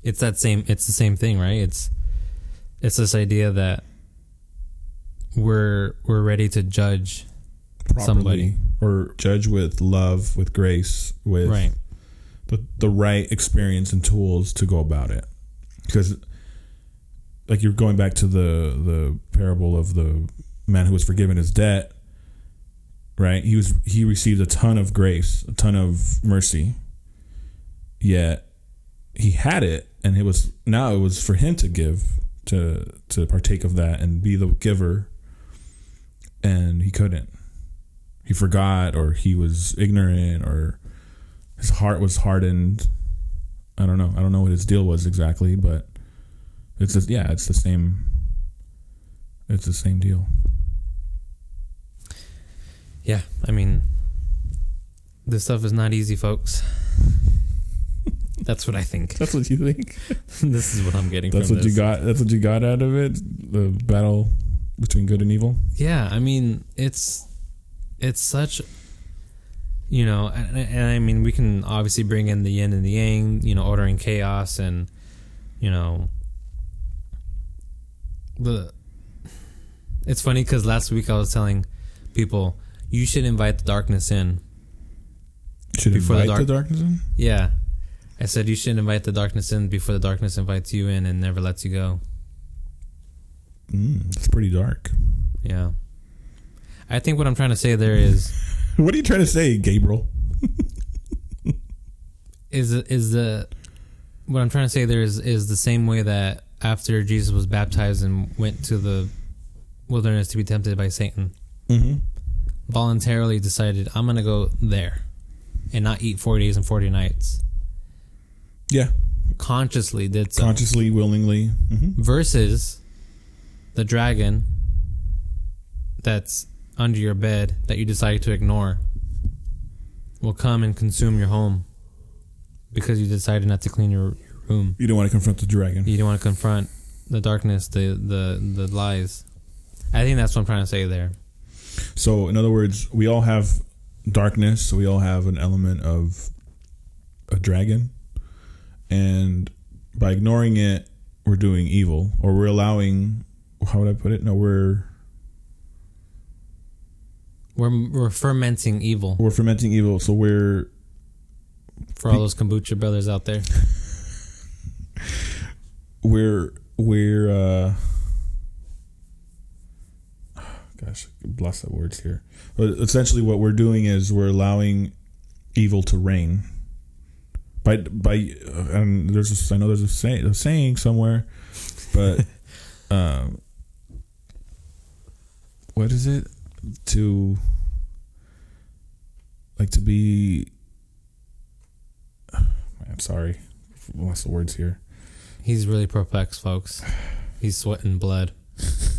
it's that same it's the same thing right it's it's this idea that we're we're ready to judge Properly. Somebody. Or judge with love, with grace, with right the the right experience and tools to go about it. Because like you're going back to the the parable of the man who was forgiven his debt, right? He was he received a ton of grace, a ton of mercy. Yet he had it and it was now it was for him to give to to partake of that and be the giver and he couldn't. He forgot or he was ignorant or his heart was hardened. I don't know. I don't know what his deal was exactly, but it's just, yeah, it's the same. It's the same deal. Yeah i mean this stuff is not easy folks that's what i think That's what you think. this is what I'm getting That's what this. you got. That's what you got out of it. The battle between good and evil. Yeah, I mean, it's it's such you know, and, and I mean, we can obviously bring in the yin and the yang, you know, order and chaos and you know the it's funny cuz last week I was telling people you should invite the darkness in. Should Before the invite the, dark- darkness in. Yeah. I said you should invite the darkness in before the darkness invites you in and never lets you go. Mm, that's pretty dark. Yeah. I think what I'm trying to say there is What are you trying to say, Gabriel? is is the what I'm trying to say there is is the same way that after Jesus was baptized and went to the wilderness to be tempted by Satan, Mm-hmm. Voluntarily decided I'm gonna go there and not eat 40 days and 40 nights. Yeah, Consciously did so. consciously, willingly. Mm-hmm. versus the dragon that's under your bed that you decide to ignore will come and consume your home because you decided not to clean your room. You don't want to confront the dragon. You don't want to confront the darkness, the the the lies. I think that's what I'm trying to say there. So, in other words, we all have darkness. We all have an element of a dragon, and by ignoring it, we're doing evil, or we're allowing. How would I put it? No, we're We're we're fermenting evil we're fermenting evil. So we're for all those kombucha brothers out there. we're we're uh gosh lost that words here but essentially what we're doing is we're allowing evil to reign by by uh, and there's a, i know there's a, say, a saying somewhere but um what is it to like to be man sorry lost the words here He's really perplexed, folks. He's sweating blood.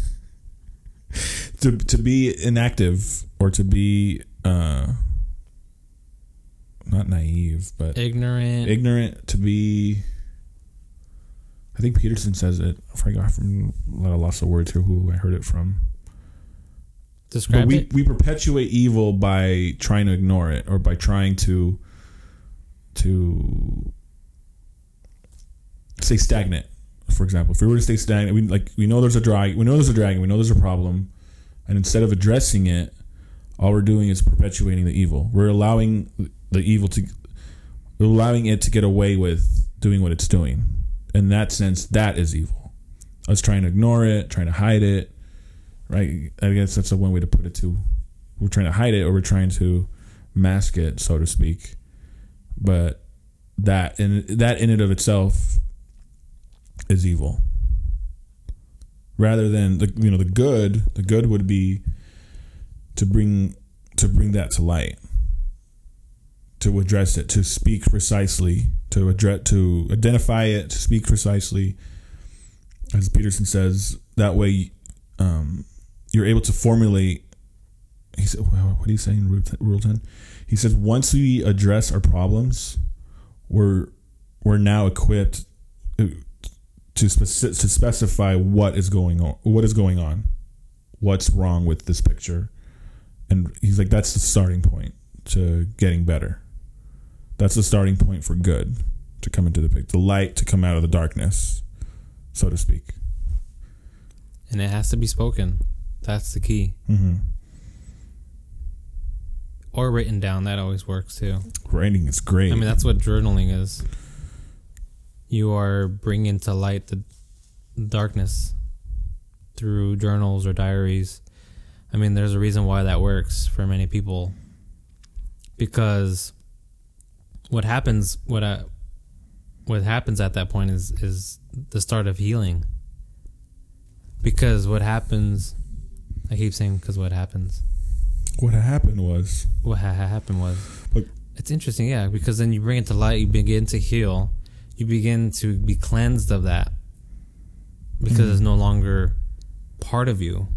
to to be inactive or to be uh not naive but Ignorant. ignorant to be I think Peterson says it. I forgot from a lot of lots of words here who I heard it from. Describe but we, it. we perpetuate evil by trying to ignore it or by trying to to stay stagnant. For example, if we were to stay stagnant, we like we know there's a drag, we know there's a dragon, we know there's a problem, and instead of addressing it, all we're doing is perpetuating the evil. We're allowing the evil to, we're allowing it to get away with doing what it's doing. In that sense, that is evil. Us trying to ignore it, trying to hide it, right? I guess that's the one way to put it too. We're trying to hide it, or we're trying to mask it, so to speak. But that in that in and of itself is evil. Rather than the you know the good, the good would be to bring to bring that to light, to address it, to speak precisely, to address to identify it, to speak precisely. As Peterson says, that way um, you're able to formulate. He said, "What are you saying, Rule Ten? He says once we address our problems, we're we're now equipped to speci- to specify what is going on, what is going on, what's wrong with this picture, and he's like, that's the starting point to getting better. That's the starting point for good to come into the picture, the light to come out of the darkness, so to speak. and it has to be spoken. That's the key. Mm-hmm. Or written down. That always works too. Writing is great. I mean, that's what journaling is. You are bringing to light the darkness through journals or diaries. I mean, there's a reason why that works for many people. Because what happens, what I, what happens at that point is is the start of healing. Because what happens, I keep saying because what happens what happened was what ha- ha- happened was But- it's interesting yeah because then you bring it to light you begin to heal you begin to be cleansed of that because it's mm-hmm. no longer part of you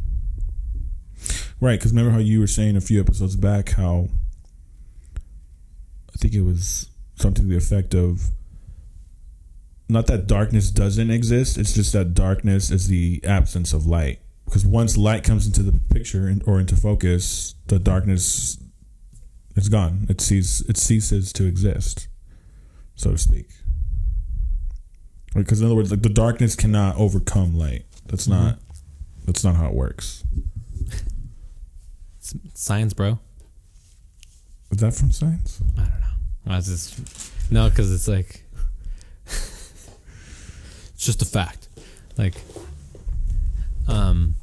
Right, because remember how you were saying a few episodes back how I think it was something to the effect of not that darkness doesn't exist, it's just that darkness is the absence of light. Because once light comes into the picture and- or into focus, the darkness is gone. It ceases it ceases to exist, so to speak. Because in other words, like the darkness cannot overcome light. That's not that's not how it works. it's science bro Is that from science? i don't know I was just no because it's like it's just a fact like um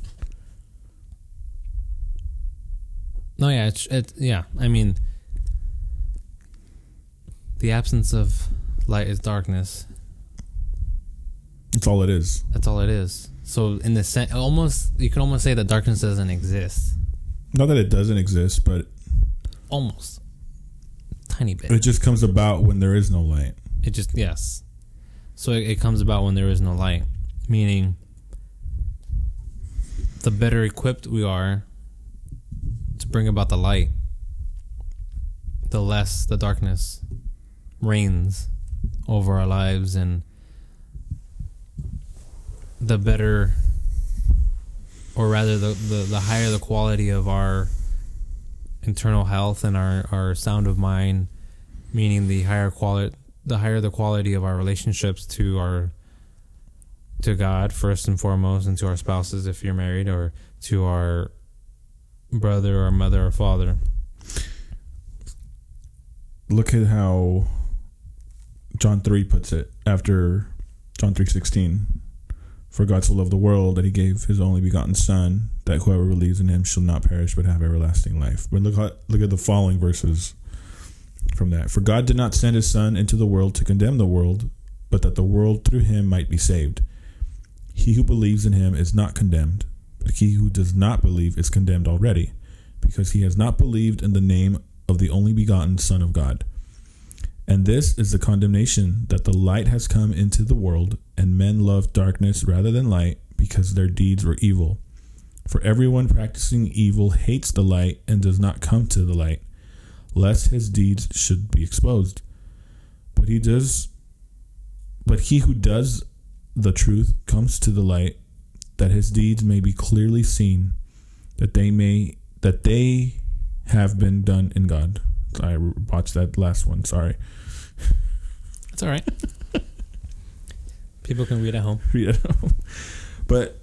no yeah it's it yeah i mean the absence of light is darkness That's all it is. That's all it is. So in the sense, almost you can almost say that darkness doesn't exist. Not that it doesn't exist, but Almost, tiny bit. it just comes about when there is no light. It just yes. So it, it comes about when there is no light, meaning the better equipped we are to bring about the light, the less the darkness reigns over our lives and the better or rather the, the, the higher the quality of our internal health and our, our sound of mind meaning the higher quality the higher the quality of our relationships to our to God first and foremost and to our spouses if you're married or to our brother or mother or father. Look at how John 3 puts it after John 3:16 For God so loved the world that he gave his only begotten son that whoever believes in him shall not perish but have everlasting life. But look at, look at the following verses from that. For God did not send his son into the world to condemn the world, but that the world through him might be saved. He who believes in him is not condemned, but he who does not believe is condemned already, because he has not believed in the name of the only begotten Son of God. And this is the condemnation that the light has come into the world, and men loved darkness rather than light, because their deeds were evil. For everyone practicing evil hates the light and does not come to the light, lest his deeds should be exposed. But he does but he who does the truth comes to the light, that his deeds may be clearly seen, that they may that they have been done in God. I watched that last one. Sorry. It's all right people can read at home Yeah. but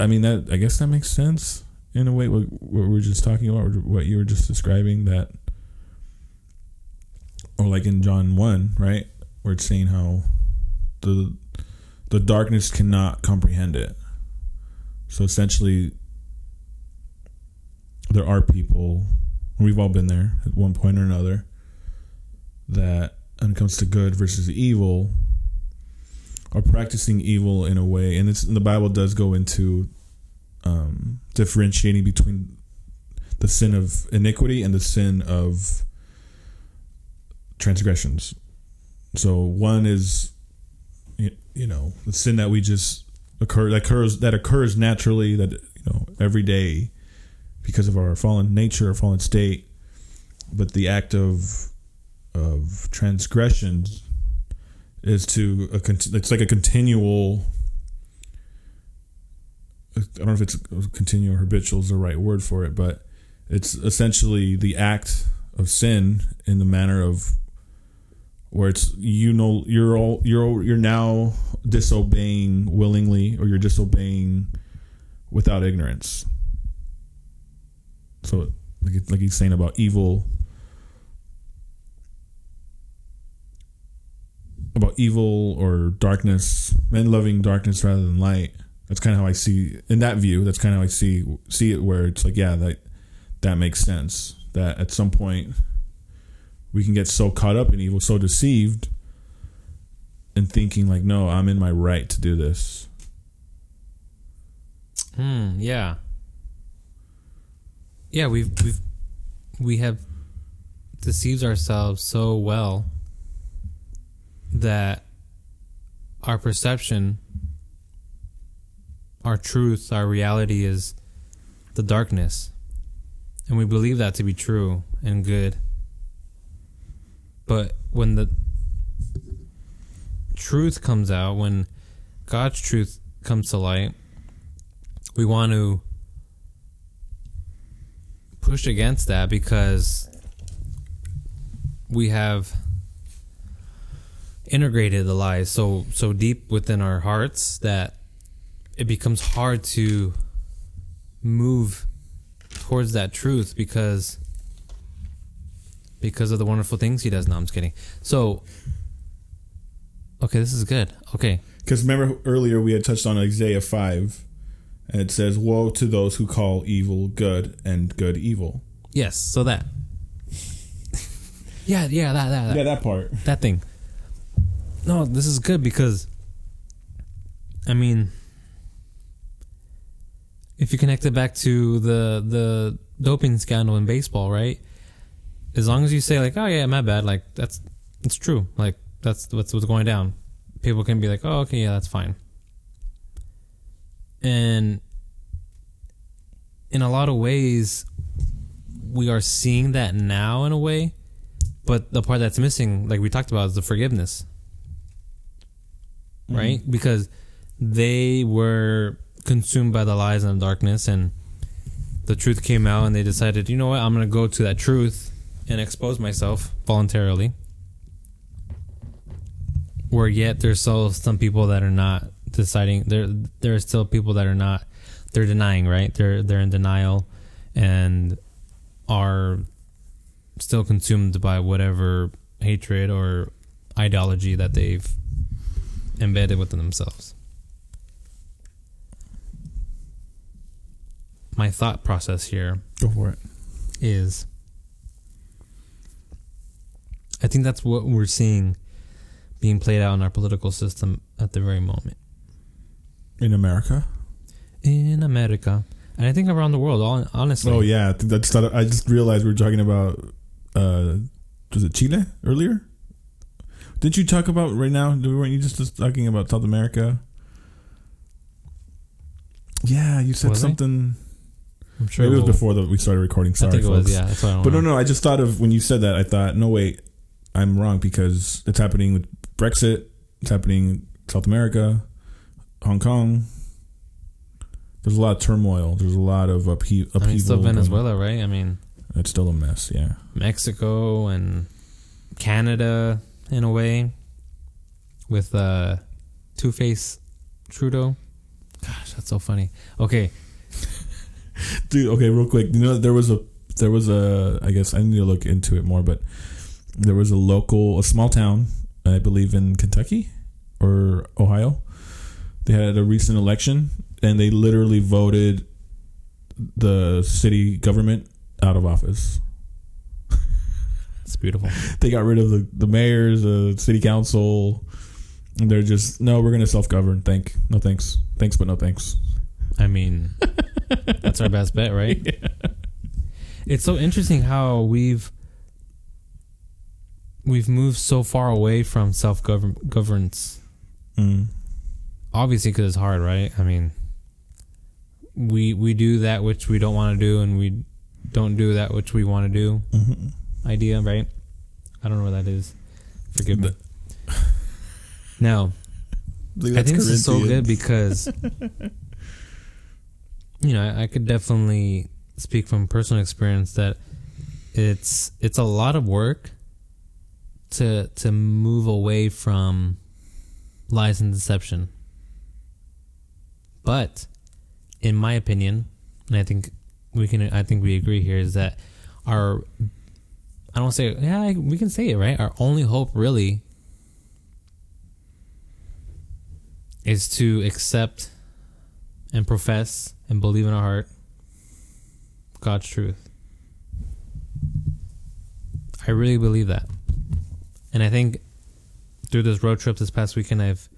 I mean that I guess that makes sense in a way. What, what we're just talking about, what you were just describing, that, or like in John one, right, where it's saying how the the darkness cannot comprehend it. So essentially, there are people, we've all been there at one point or another, that when it comes to good versus evil, are practicing evil in a way, and and the Bible does go into um, differentiating between the sin of iniquity and the sin of transgressions. So one is, you know, the sin that we just occur that occurs that occurs naturally that you know every day because of our fallen nature, our fallen state. But the act of of transgressions is to a it's like a continual I don't know if it's continual habitual is the right word for it, but it's essentially the act of sin in the manner of where it's you know you're all you're you're now disobeying willingly or you're disobeying without ignorance. So like like he's saying about evil about evil or darkness, men loving darkness rather than light. That's kind of how I see in that view. That's kind of how I see see it. Where it's like, yeah, that that makes sense. That at some point we can get so caught up in evil, so deceived, and thinking like, no, I'm in my right to do this. Hmm. Yeah. Yeah. We've we've we have deceived ourselves so well that our perception, our truth, our reality is the darkness, and we believe that to be true and good. But when the truth comes out, when God's truth comes to light, we want to push against that because we have integrated the lies so so deep within our hearts that it becomes hard to move towards that truth because because of the wonderful things he does. No, I'm just kidding. So okay, this is good. Okay. Because remember earlier we had touched on Isaiah 5, and it says, Woe to those who call evil good and good evil. Yes, so that. yeah, yeah, that, that, that. Yeah, that part. that thing. No, this is good because I mean if you connect it back to the the doping scandal in baseball, right? As long as you say like, "Oh yeah, my bad," like that's it's true. Like that's what's what's going down. People can be like, "Oh, okay, yeah, that's fine." And in a lot of ways, we are seeing that now in a way, but the part that's missing, like we talked about, is the forgiveness right? Mm-hmm. Because they were consumed by the lies and the darkness, and the truth came out, and they decided, you know what, I'm going to go to that truth and expose myself voluntarily. Where yet there's still some people that are not deciding. There, there are still people that are not. They're denying, right? They're they're in denial, and are still consumed by whatever hatred or ideology that they've embedded within themselves. My thought process here Go for it. is I think that's what we're seeing being played out in our political system at the very moment In America. in America. And I think around the world, honestly. Oh yeah, I. I just realized we were talking about. Uh, was it Chile earlier? Didn't you talk about right now? Weren't you just talking about South America? Yeah, you said Was something. I'm sure Maybe it was we'll- before that we started recording. Sorry, I think it folks. was, yeah. That's what I But no, no, I just thought of when you said that. I thought, no, wait, I'm wrong because it's happening with Brexit. It's happening in South America, Hong Kong. There's a lot of turmoil. There's a lot of uphe- upheaval. I mean, still. Venezuela, right? I mean, It's still a mess. Yeah. Mexico and Canada in a way with uh Two Face Trudeau. Gosh, that's so funny. Okay, dude okay real quick you know there was a there was a i guess i need to look into it more but there was a local a small town i believe in kentucky or ohio they had a recent election and they literally voted the city government out of office it's beautiful. they got rid of the, the mayors the city council and they're just no we're gonna self-govern thank no thanks thanks but no thanks I mean, that's our best bet, right? It's so interesting how we've we've moved so far away from self governance. mm. Obviously, because it's hard, right? I mean, we we do that which we don't want to do, and we don't do that which we want to do. Mhm. Idea, right? I don't know where that is. Forgive me. Now, I think this is so good because you know I, I could definitely speak from personal experience that it's it's a lot of work to to move away from lies and deception. But in my opinion, and I think we can I think we agree here is that our I don't say yeah we can say it right our only hope really is to accept and profess and believe in our heart God's truth. I really believe that. And I think through this road trip this past weekend, I've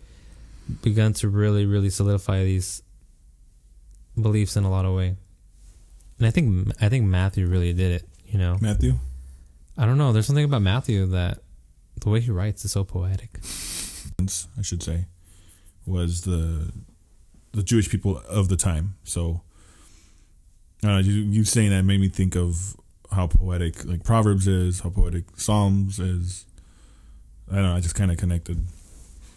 begun to really, really solidify these beliefs in a lot of way. And I think I think Matthew really did it. You know, matthew I don't know. There's something about Matthew that the way he writes is so poetic. I should say, was the the Jewish people of the time. So, uh, you, you saying that made me think of how poetic like Proverbs is, how poetic Psalms is. I don't know. I just kind of connected.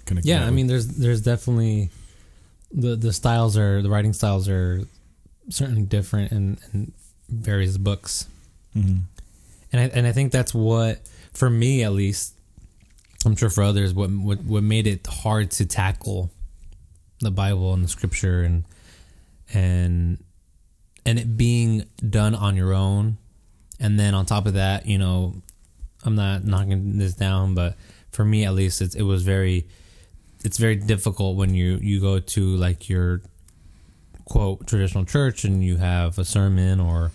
connected Yeah, I mean, there's there's definitely the the styles are the writing styles are certainly different in, in various books, Mhm. And I and I think that's what for me at least, I'm sure for others, what what what made it hard to tackle the Bible and the Scripture and and and it being done on your own, and then on top of that, you know, I'm not knocking this down, but for me at least, it's, it was very it's very difficult when you you go to like your quote traditional church and you have a sermon or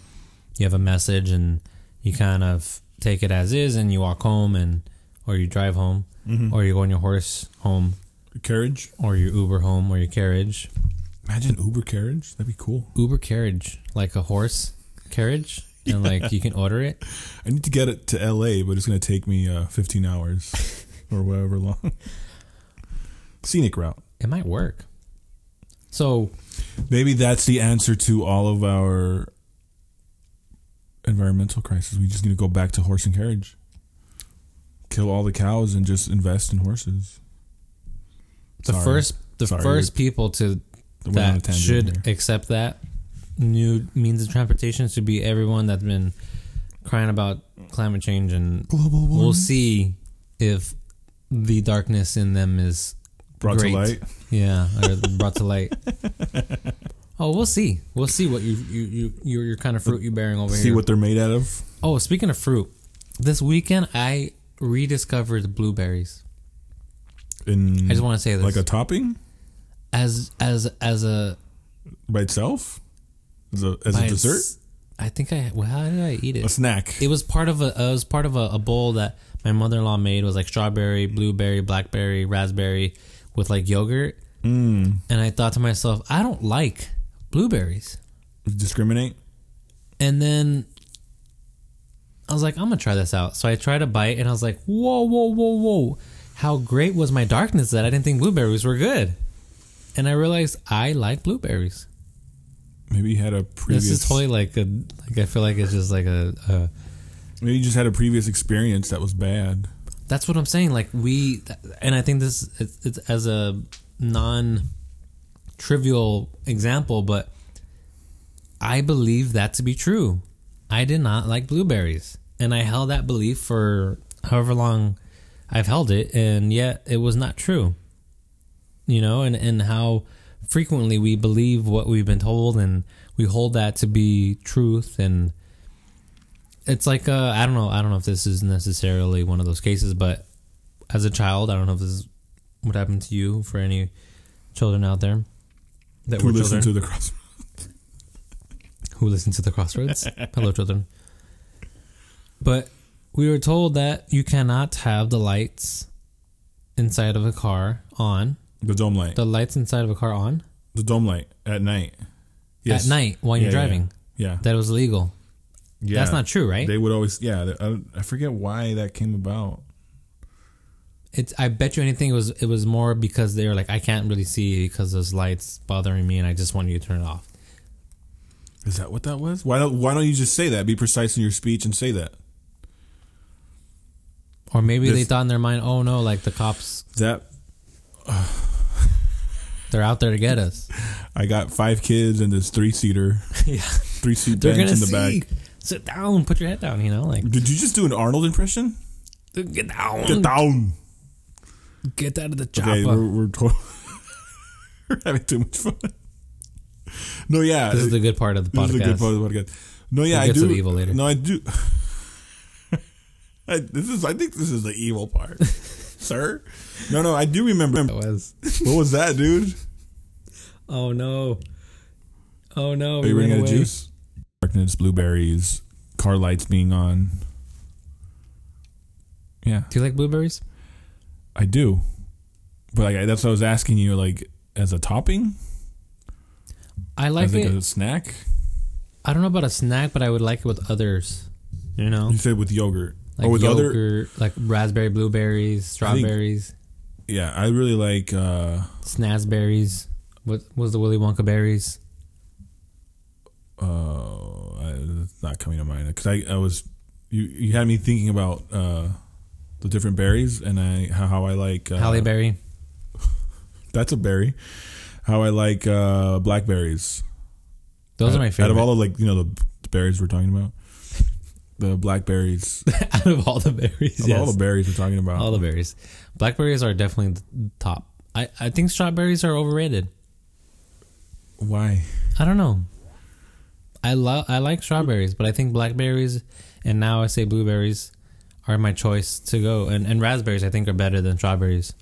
you have a message and you kind of take it as is and you walk home and or you drive home Mhm. or you go on your horse home carriage. or your Uber home or your carriage Imagine Uber carriage. That'd be cool. Uber carriage like a horse carriage and like you can order it I need to get it to L.A., but it's going to take me uh, 15 hours or whatever long. Scenic route. it might work so Maybe that's the answer to all of our environmental crisis. We just need to go back to horse and carriage. Kill all the cows and just invest in horses. the Sorry. first the Sorry, first people to that should here. accept that new means of transportation should be everyone that's been crying about climate change and global we'll see if the darkness in them is brought great. to light. yeah or brought to light oh we'll see we'll see what you you you your, your kind of fruit you're bearing over See here See what they're made out of. oh speaking of fruit this weekend i rediscovered blueberries In i just want to say this like a topping as as as a by itself, as a as a dessert, its- i think i well how did i eat it a snack. It was part of a it was part of a, a bowl that my mother in law made. It was like strawberry, blueberry, blackberry, raspberry with like yogurt. Mm. And I thought to myself, I don't like blueberries. Discriminate. And then I was like, I'm gonna try this out. So I tried a bite and I was like, whoa, whoa, whoa, whoa. How great was my darkness that I didn't think blueberries were good. And I realized I like blueberries. Maybe you had a previous. This is totally like a like I feel like it's just like a, a maybe you just had a previous experience that was bad. That's what I'm saying. Like we, and I think this it's, it's as a non-trivial example, but I believe that to be true. I did not like blueberries, and I held that belief for however long I've held it, and yet it was not true. You know, and and how frequently we believe what we've been told, and we hold that to be truth, and it's like uh, I don't know. I don't know if this is necessarily one of those cases, but as a child, I don't know if this is what happened to you for any children out there that Who were listened children to the cross? who listen to the Crossroads. Hello, children. But we were told that you cannot have the lights inside of a car on. The dome light. The lights inside of a car on The dome light at night. at night while you're Yeah, yeah, driving. Yeah. That was illegal. yeah. That's not true, right? They would always. Yeah. I, I forget why that came about. It's. I bet you anything. It was. It was more because they were like, I can't really see because those lights bothering me, and I just want you to turn it off. Is that what that was? Why don't Why don't you just say that? Be precise in your speech and say that. Or maybe they thought in their mind, oh no, like the cops, That they're out there to get us. I got five kids and this three seater, yeah, three seat they're bench gonna in the see. back. Sit down, put your head down. You know, like Did you just do an Arnold impression? get down, Get down. Get out of the chopper. Okay, we're we're, to- we're having too much fun. No, yeah, this is the good part of the this is a good part of the podcast. No, yeah, I do. evil later. No, I do. I, this is. I think this is the evil part, sir. No, no, I do remember. It was. What was that, dude? Oh no. Oh no. Are you running out of juice? Darkness, blueberries, car lights being on. Yeah, Do you like blueberries? I do. But like that's what I was asking you, like as a topping, I like as like it. a snack. I don't know about a snack, but I would like it with others. You know, You said with yogurt like or with other. yogurt, like raspberry, blueberries, strawberries, Yeah, I really like. uh snazberries. What was the Willy Wonka berries? uh It's not coming to mind because I I was you you had me thinking about uh the different berries and I how, how I like uh, Halle Berry. That's a berry. How I like uh blackberries. Those are my favorite. Out of all the like you know the, the berries we're talking about, the blackberries. out of all the berries, Of yes. all the berries we're talking about. all the berries. Blackberries are definitely the top. I, I think strawberries are overrated. Why? I don't know. I love I like strawberries, but I think blackberries and now I say blueberries are my choice to go. And and raspberries I think are better than strawberries.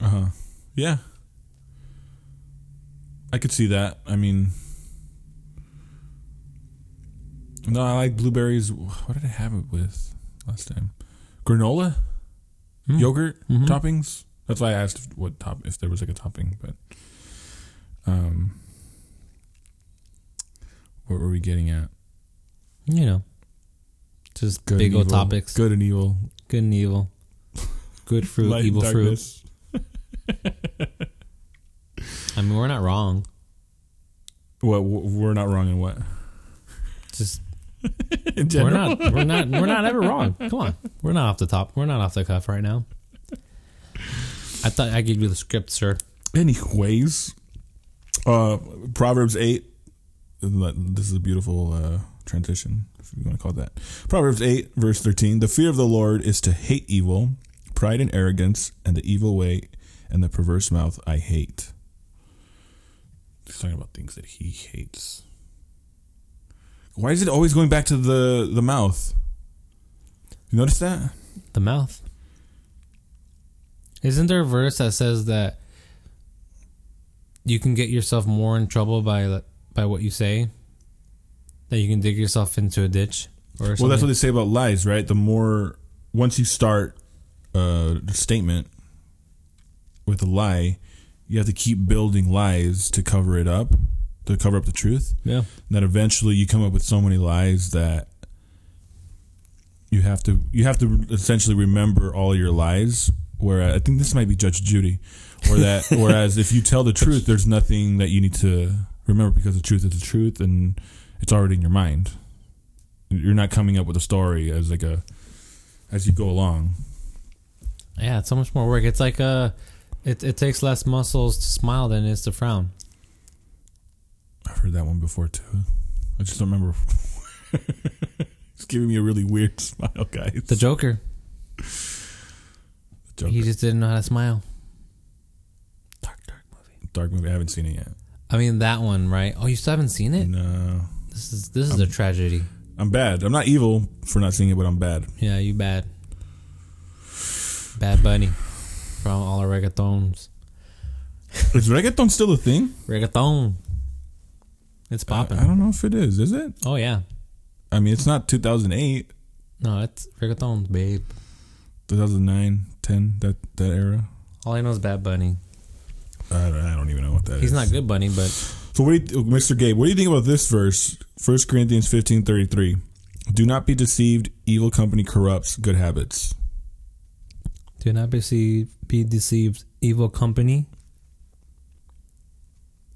Uh huh. Yeah. I could see that. I mean, no, I like blueberries. What did I have it with last time? Granola, Mm. yogurt Mhm. toppings. That's why I asked if, what top if there was like a topping. But, um, what were we getting at? You know. Just Good big old evil. topics. Good. And evil. Good and evil. Good fruit, Light evil fruit. I mean we're not wrong. What we're not wrong in what? Just we're not we're not we're not ever wrong. Come on. We're not off the top. We're not off the cuff right now. I thought I gave you the script, sir. Anyways, uh, Proverbs 8. This is a beautiful uh, transition, if you want to call that. Proverbs 8, verse 13. The fear of the Lord is to hate evil, pride and arrogance, and the evil way and the perverse mouth I hate. He's talking about things that he hates. Why is it always going back to the, the mouth? You notice that? The mouth. Isn't there a verse that says that you can get yourself more in trouble by by what you say? That you can dig yourself into a ditch or something? Well, that's what they say about lies, right? The more once you start uh, a statement with a lie, you have to keep building lies to cover it up, to cover up the truth. yeah. And then eventually you come up with so many lies that you have to you have to essentially remember all your lies. Where I think this might be Judge Judy, or that whereas if you tell the truth, there's nothing that you need to remember because the truth is the truth and it's already in your mind. You're not coming up with a story as like a as you go along. Yeah, it's so much more work. It's like uh it it takes less muscles to smile than it is to frown. I've heard that one before too. I just don't remember. it's giving me a really weird smile, guys. The Joker. Joker. He just didn't know how to smile. Dark, dark movie. Dark movie. I haven't seen it yet. I mean that one, right? Oh, you still haven't seen it? No, This is this is a tragedy. I'm bad. I'm not evil for not seeing it, but I'm bad. Yeah, you bad. Bad Bunny. From all our reggaetons. Is reggaeton still a thing? Reggaeton. It's popping. I don't know if it is. Is it? Oh yeah. I mean, it's not 2008, No, it's reggaetons, babe. 2009, 10. That that era. All I know is Bad Bunny. I don't, I don't even know what that is. He's not good Bunny, but So, what do you, Mr. Gabe? What do you think about this verse? 1 Corinthians 15, 33. Do not be deceived. Evil company corrupts good habits. do not be deceived, be deceived. Evil company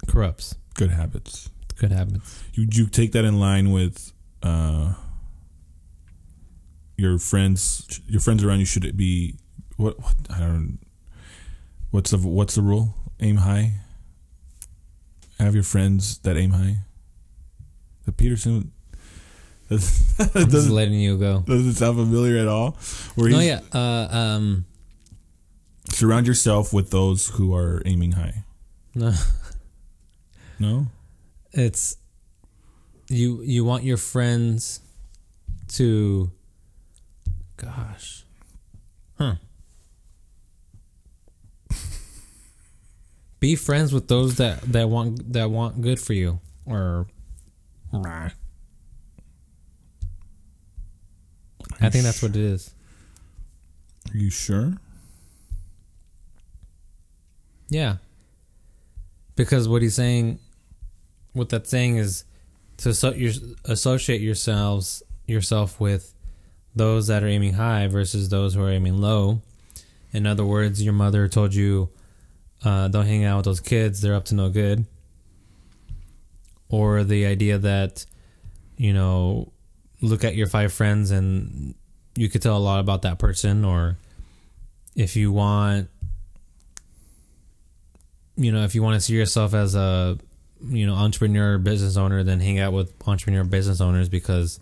corrupts Good habits. good habits. You you take that in line with uh, your friends. Your friends around you should it be what, what I don't. What's the what's the rule? Aim high. Have your friends that aim high. The Peterson. Does, I'm just doesn't, letting you go. doesn't sound familiar at all. Where No, yeah. Uh, um, Surround yourself with those who are aiming high. no, No. it's you. You want your friends to. Gosh, huh? Be friends with those that that want that want good for you, or. I think that's what it is. Are you sure? Yeah. Because what he's saying, what that's saying is to so, your, associate yourselves yourself with those that are aiming high versus those who are aiming low. In other words, your mother told you, uh, "Don't hang out with those kids; they're up to no good." Or the idea that, you know, look at your five friends and you could tell a lot about that person. Or if you want you know, if you want to see yourself as a, you know, entrepreneur business owner, then hang out with entrepreneur business owners because,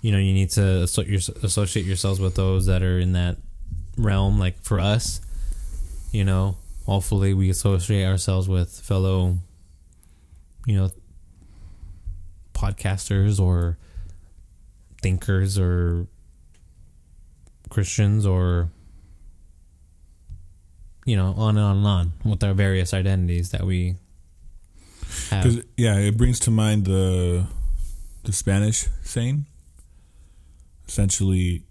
you know, you need to associate yourselves with those that are in that realm. Like for us, you know, hopefully we associate ourselves with fellow, you know, podcasters or thinkers or Christians or you know, on and on and on with our various identities that we have. Yeah, it brings to mind the the Spanish saying. Essentially,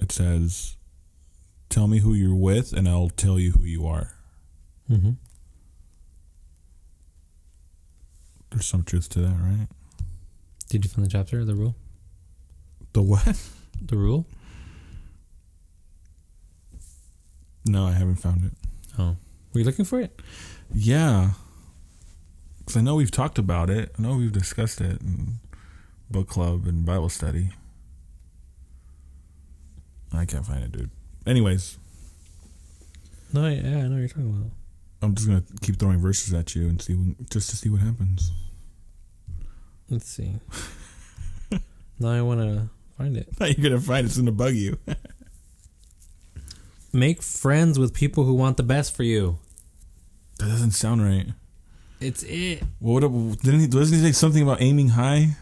it says, "Tell me who you're with, and I'll tell you who you are." Hmm There's some truth to that, right? Did you find the chapter, the rule? The what? The rule? No, I haven't found it. Oh. Were you looking for it? Yeah, because I know we've talked about it. I know we've discussed it in book club and Bible study. I can't find it, dude. Anyways, No, yeah, I know what you're talking about. I'm just gonna keep throwing verses at you and see when, just to see what happens. Let's see. now I want to find it. How you gonna find it's gonna bug you? Make friends with people who want the best for you. That doesn't sound right. It's it. What didn't he? Doesn't he say something about aiming high?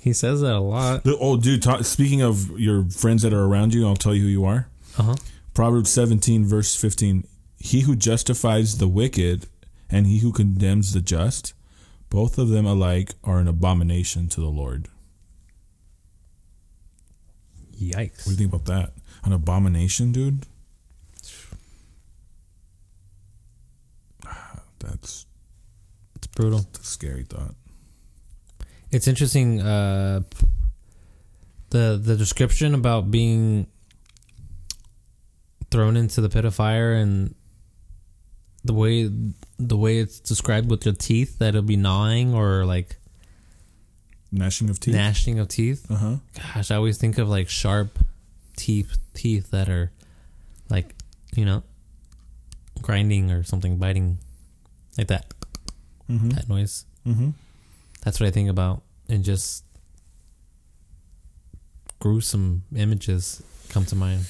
He says that a lot. The- Oh, dude! ta speaking of your friends that are around you, I'll tell you who you are. Uh huh. Proverbs 17, verse 15. He who justifies the wicked and he who condemns the just, both of them alike are an abomination to the Lord. Yikes. What do you think about that? An abomination, dude? That's, It's brutal. that's a scary thought. It's interesting. Uh, the the description about being thrown into the pit of fire and the way the way it's described with your teeth that it'll be gnawing or like Gnashing of teeth. gnashing of teeth. uh huh. Gosh, I always think of like sharp teeth teeth that are like you know grinding or something biting like that Mm-hmm. that noise. Mm-hmm. That's what I think about, and just gruesome images come to mind.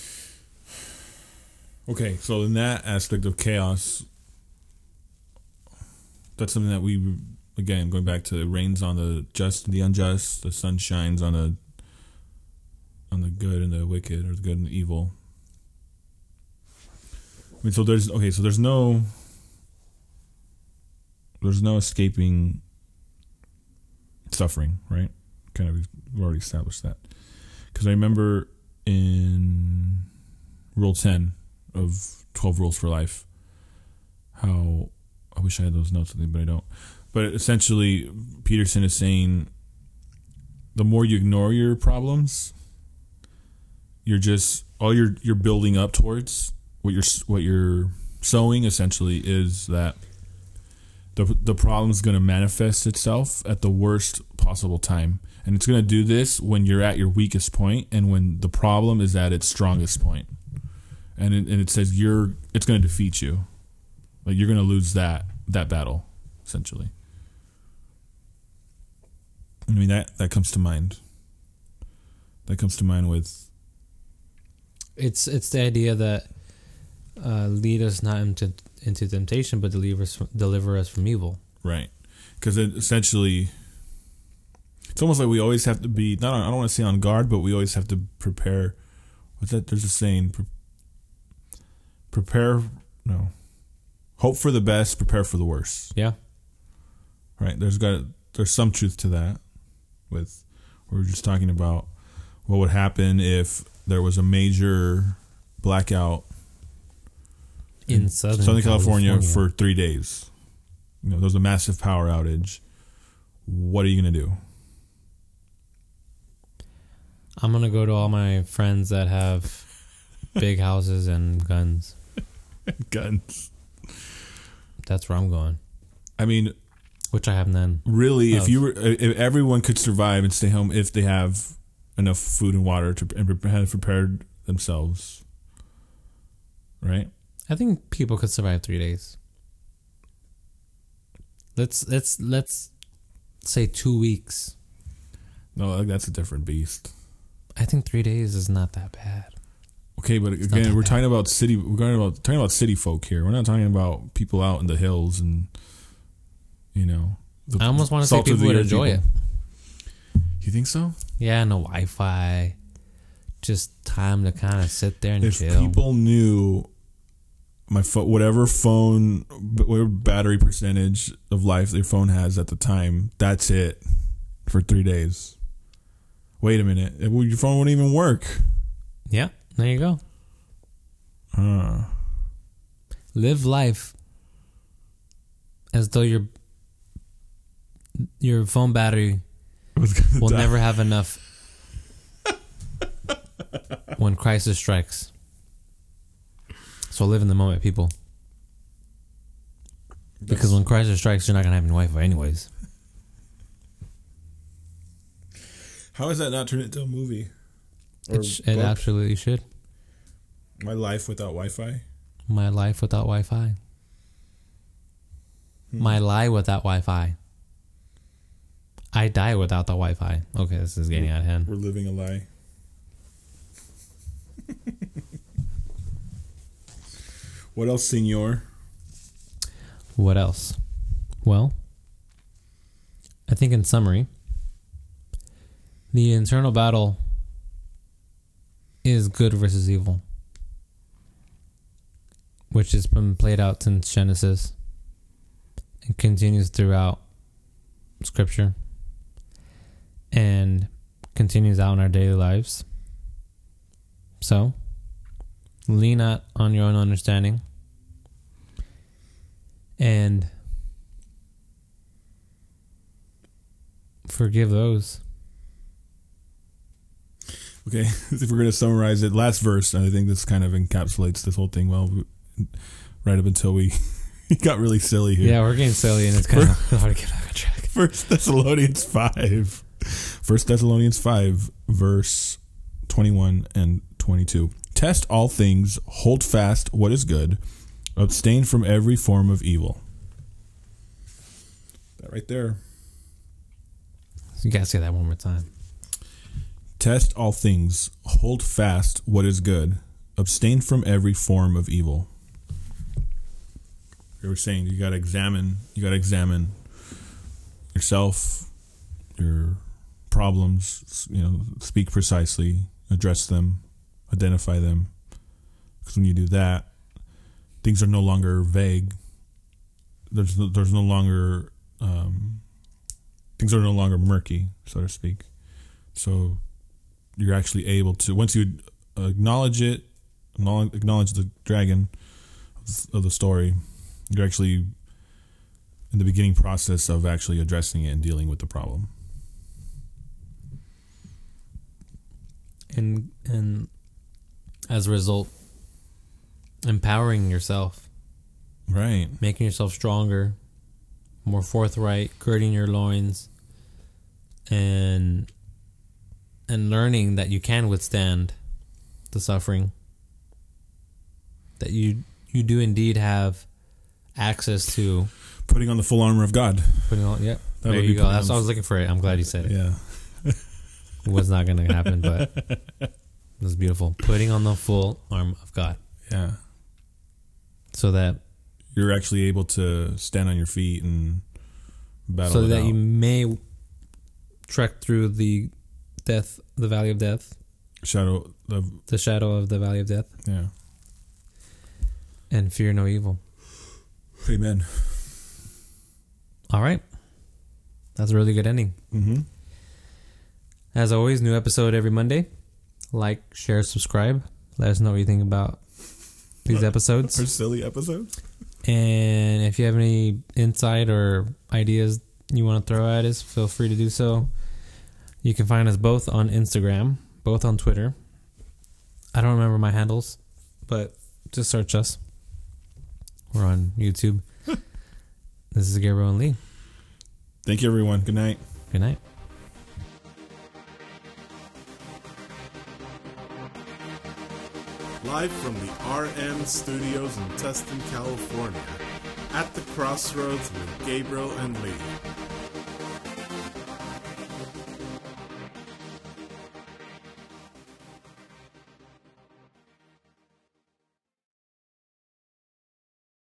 Okay, so in that aspect of chaos, that's something that we again going back to it rains on the just and the unjust, the sun shines on the on the good and the wicked, or the good and the evil. I mean, so there's okay, so there's no there's no escaping suffering, right? Kind of we've already established that because I remember in Rule Ten of 12 rules for life. How i wish i had those notes with me but i don't. But essentially peterson is saying the more you ignore your problems you're just all you're you're building up towards what you're what you're sowing essentially is that the the problem is going to manifest itself at the worst possible time. And it's going to do this when you're at your weakest point and when the problem is at its strongest point and it, and it says you're it's going to defeat you. Like you're going to lose that that battle essentially. I mean that that comes to mind. That comes to mind with It's it's the idea that uh, lead us not into into temptation, but deliver us from, deliver us from evil. right. Because it essentially it's almost like we always have to be not on, i don't want to say on guard but we always have to prepare. What's that there's a saying pre- prepare no. Hope for the best prepare for the worst. Yeah, right? There's got there's some truth to that with we were just talking about what would happen if there was a major blackout in southern, southern california, for three days. You know there's a massive power outage. What are you going to do? I'm gonna go to all my friends that have big houses and guns. guns That's where I'm going. i mean Which I have none. really if you were if everyone could survive and stay home if they have enough food and water to and have prepared themselves right I think people could survive three days. Let's let's let's say two weeks. no that's a different beast I think three days is not that bad. Okay, but not again, we're talking about city. We're talking about talking about city folk here. We're not talking about people out in the hills and you know. the I almost want to say people would enjoy people. it. You think so? Yeah, no Wi-Fi, just time to kind of sit there and chill. If chill. people knew my phone, whatever phone, whatever battery percentage of life their phone has at the time, that's it for three days. Wait a minute, your phone won't even work. yeah, there you go. Huh. Live life as though your your phone battery I was gonna will die. never have enough when crisis strikes. So live in the moment, people. Because when crisis strikes, you're not gonna have any Wi-Fi, anyways. How is that not turned into a movie? It, sh- it absolutely should. My life without Wi-Fi. My life without Wi-Fi. Hmm. My lie without Wi-Fi. I die without the Wi-Fi. Okay, this is getting out of hand. We're living a lie. what else, Senor? What else? Well, I think in summary, the internal battle is good versus evil, which has been played out since Genesis and continues throughout Scripture and continues out in our daily lives. So, lean not on your own understanding and forgive those. Okay, if we're going to summarize it, last verse, and I think this kind of encapsulates this whole thing well, right up until we got really silly here. Yeah, we're getting silly and it's kind of hard to get back on track. First Thessalonians 5. First Thessalonians 5, verse 21 and 22. Test all things, hold fast what is good, abstain from every form of evil. That right there. You gotta say that one more time. Test all things, hold fast what is good, abstain from every form of evil. You were saying you got to examine, you got to examine yourself, your problems, you know, speak precisely, address them, identify them. Because when you do that, things are no longer vague. There's no, there's no longer um, things are no longer murky, so to speak. So you're actually able to once you acknowledge it, acknowledge the dragon of the story, you're actually in the beginning process of actually addressing it and dealing with the problem. And and as a result, empowering yourself, Right. making yourself stronger, more forthright, girding your loins, and and learning that you can withstand the suffering. That you you do indeed have access to Putting on the full armor of God. putting on. Yep. That there you go. That's what I was looking for. It. I'm glad you said it. Yeah. It was not going to happen, but it was beautiful. Putting on the full arm of God, Yeah. so that You're actually able to stand on your feet and battle so it that out. you may trek through the death, the valley of death, shadow of the shadow of the valley of death, yeah. and fear no evil. Amen. All right, that's a really good ending. Mm-hmm. As always, new episode every Monday. Like, share, subscribe. Let us know what you think about these episodes. Our silly episodes. And if you have any insight or ideas you want to throw at us, feel free to do so. You can find us both on Instagram, both on Twitter. I don't remember my handles, but just search us. We're on YouTube. this is Gabriel and Lee. Thank you, everyone. Good night. Good night. Live from the RM Studios in Tustin, California, at the crossroads with Gabriel and Lee.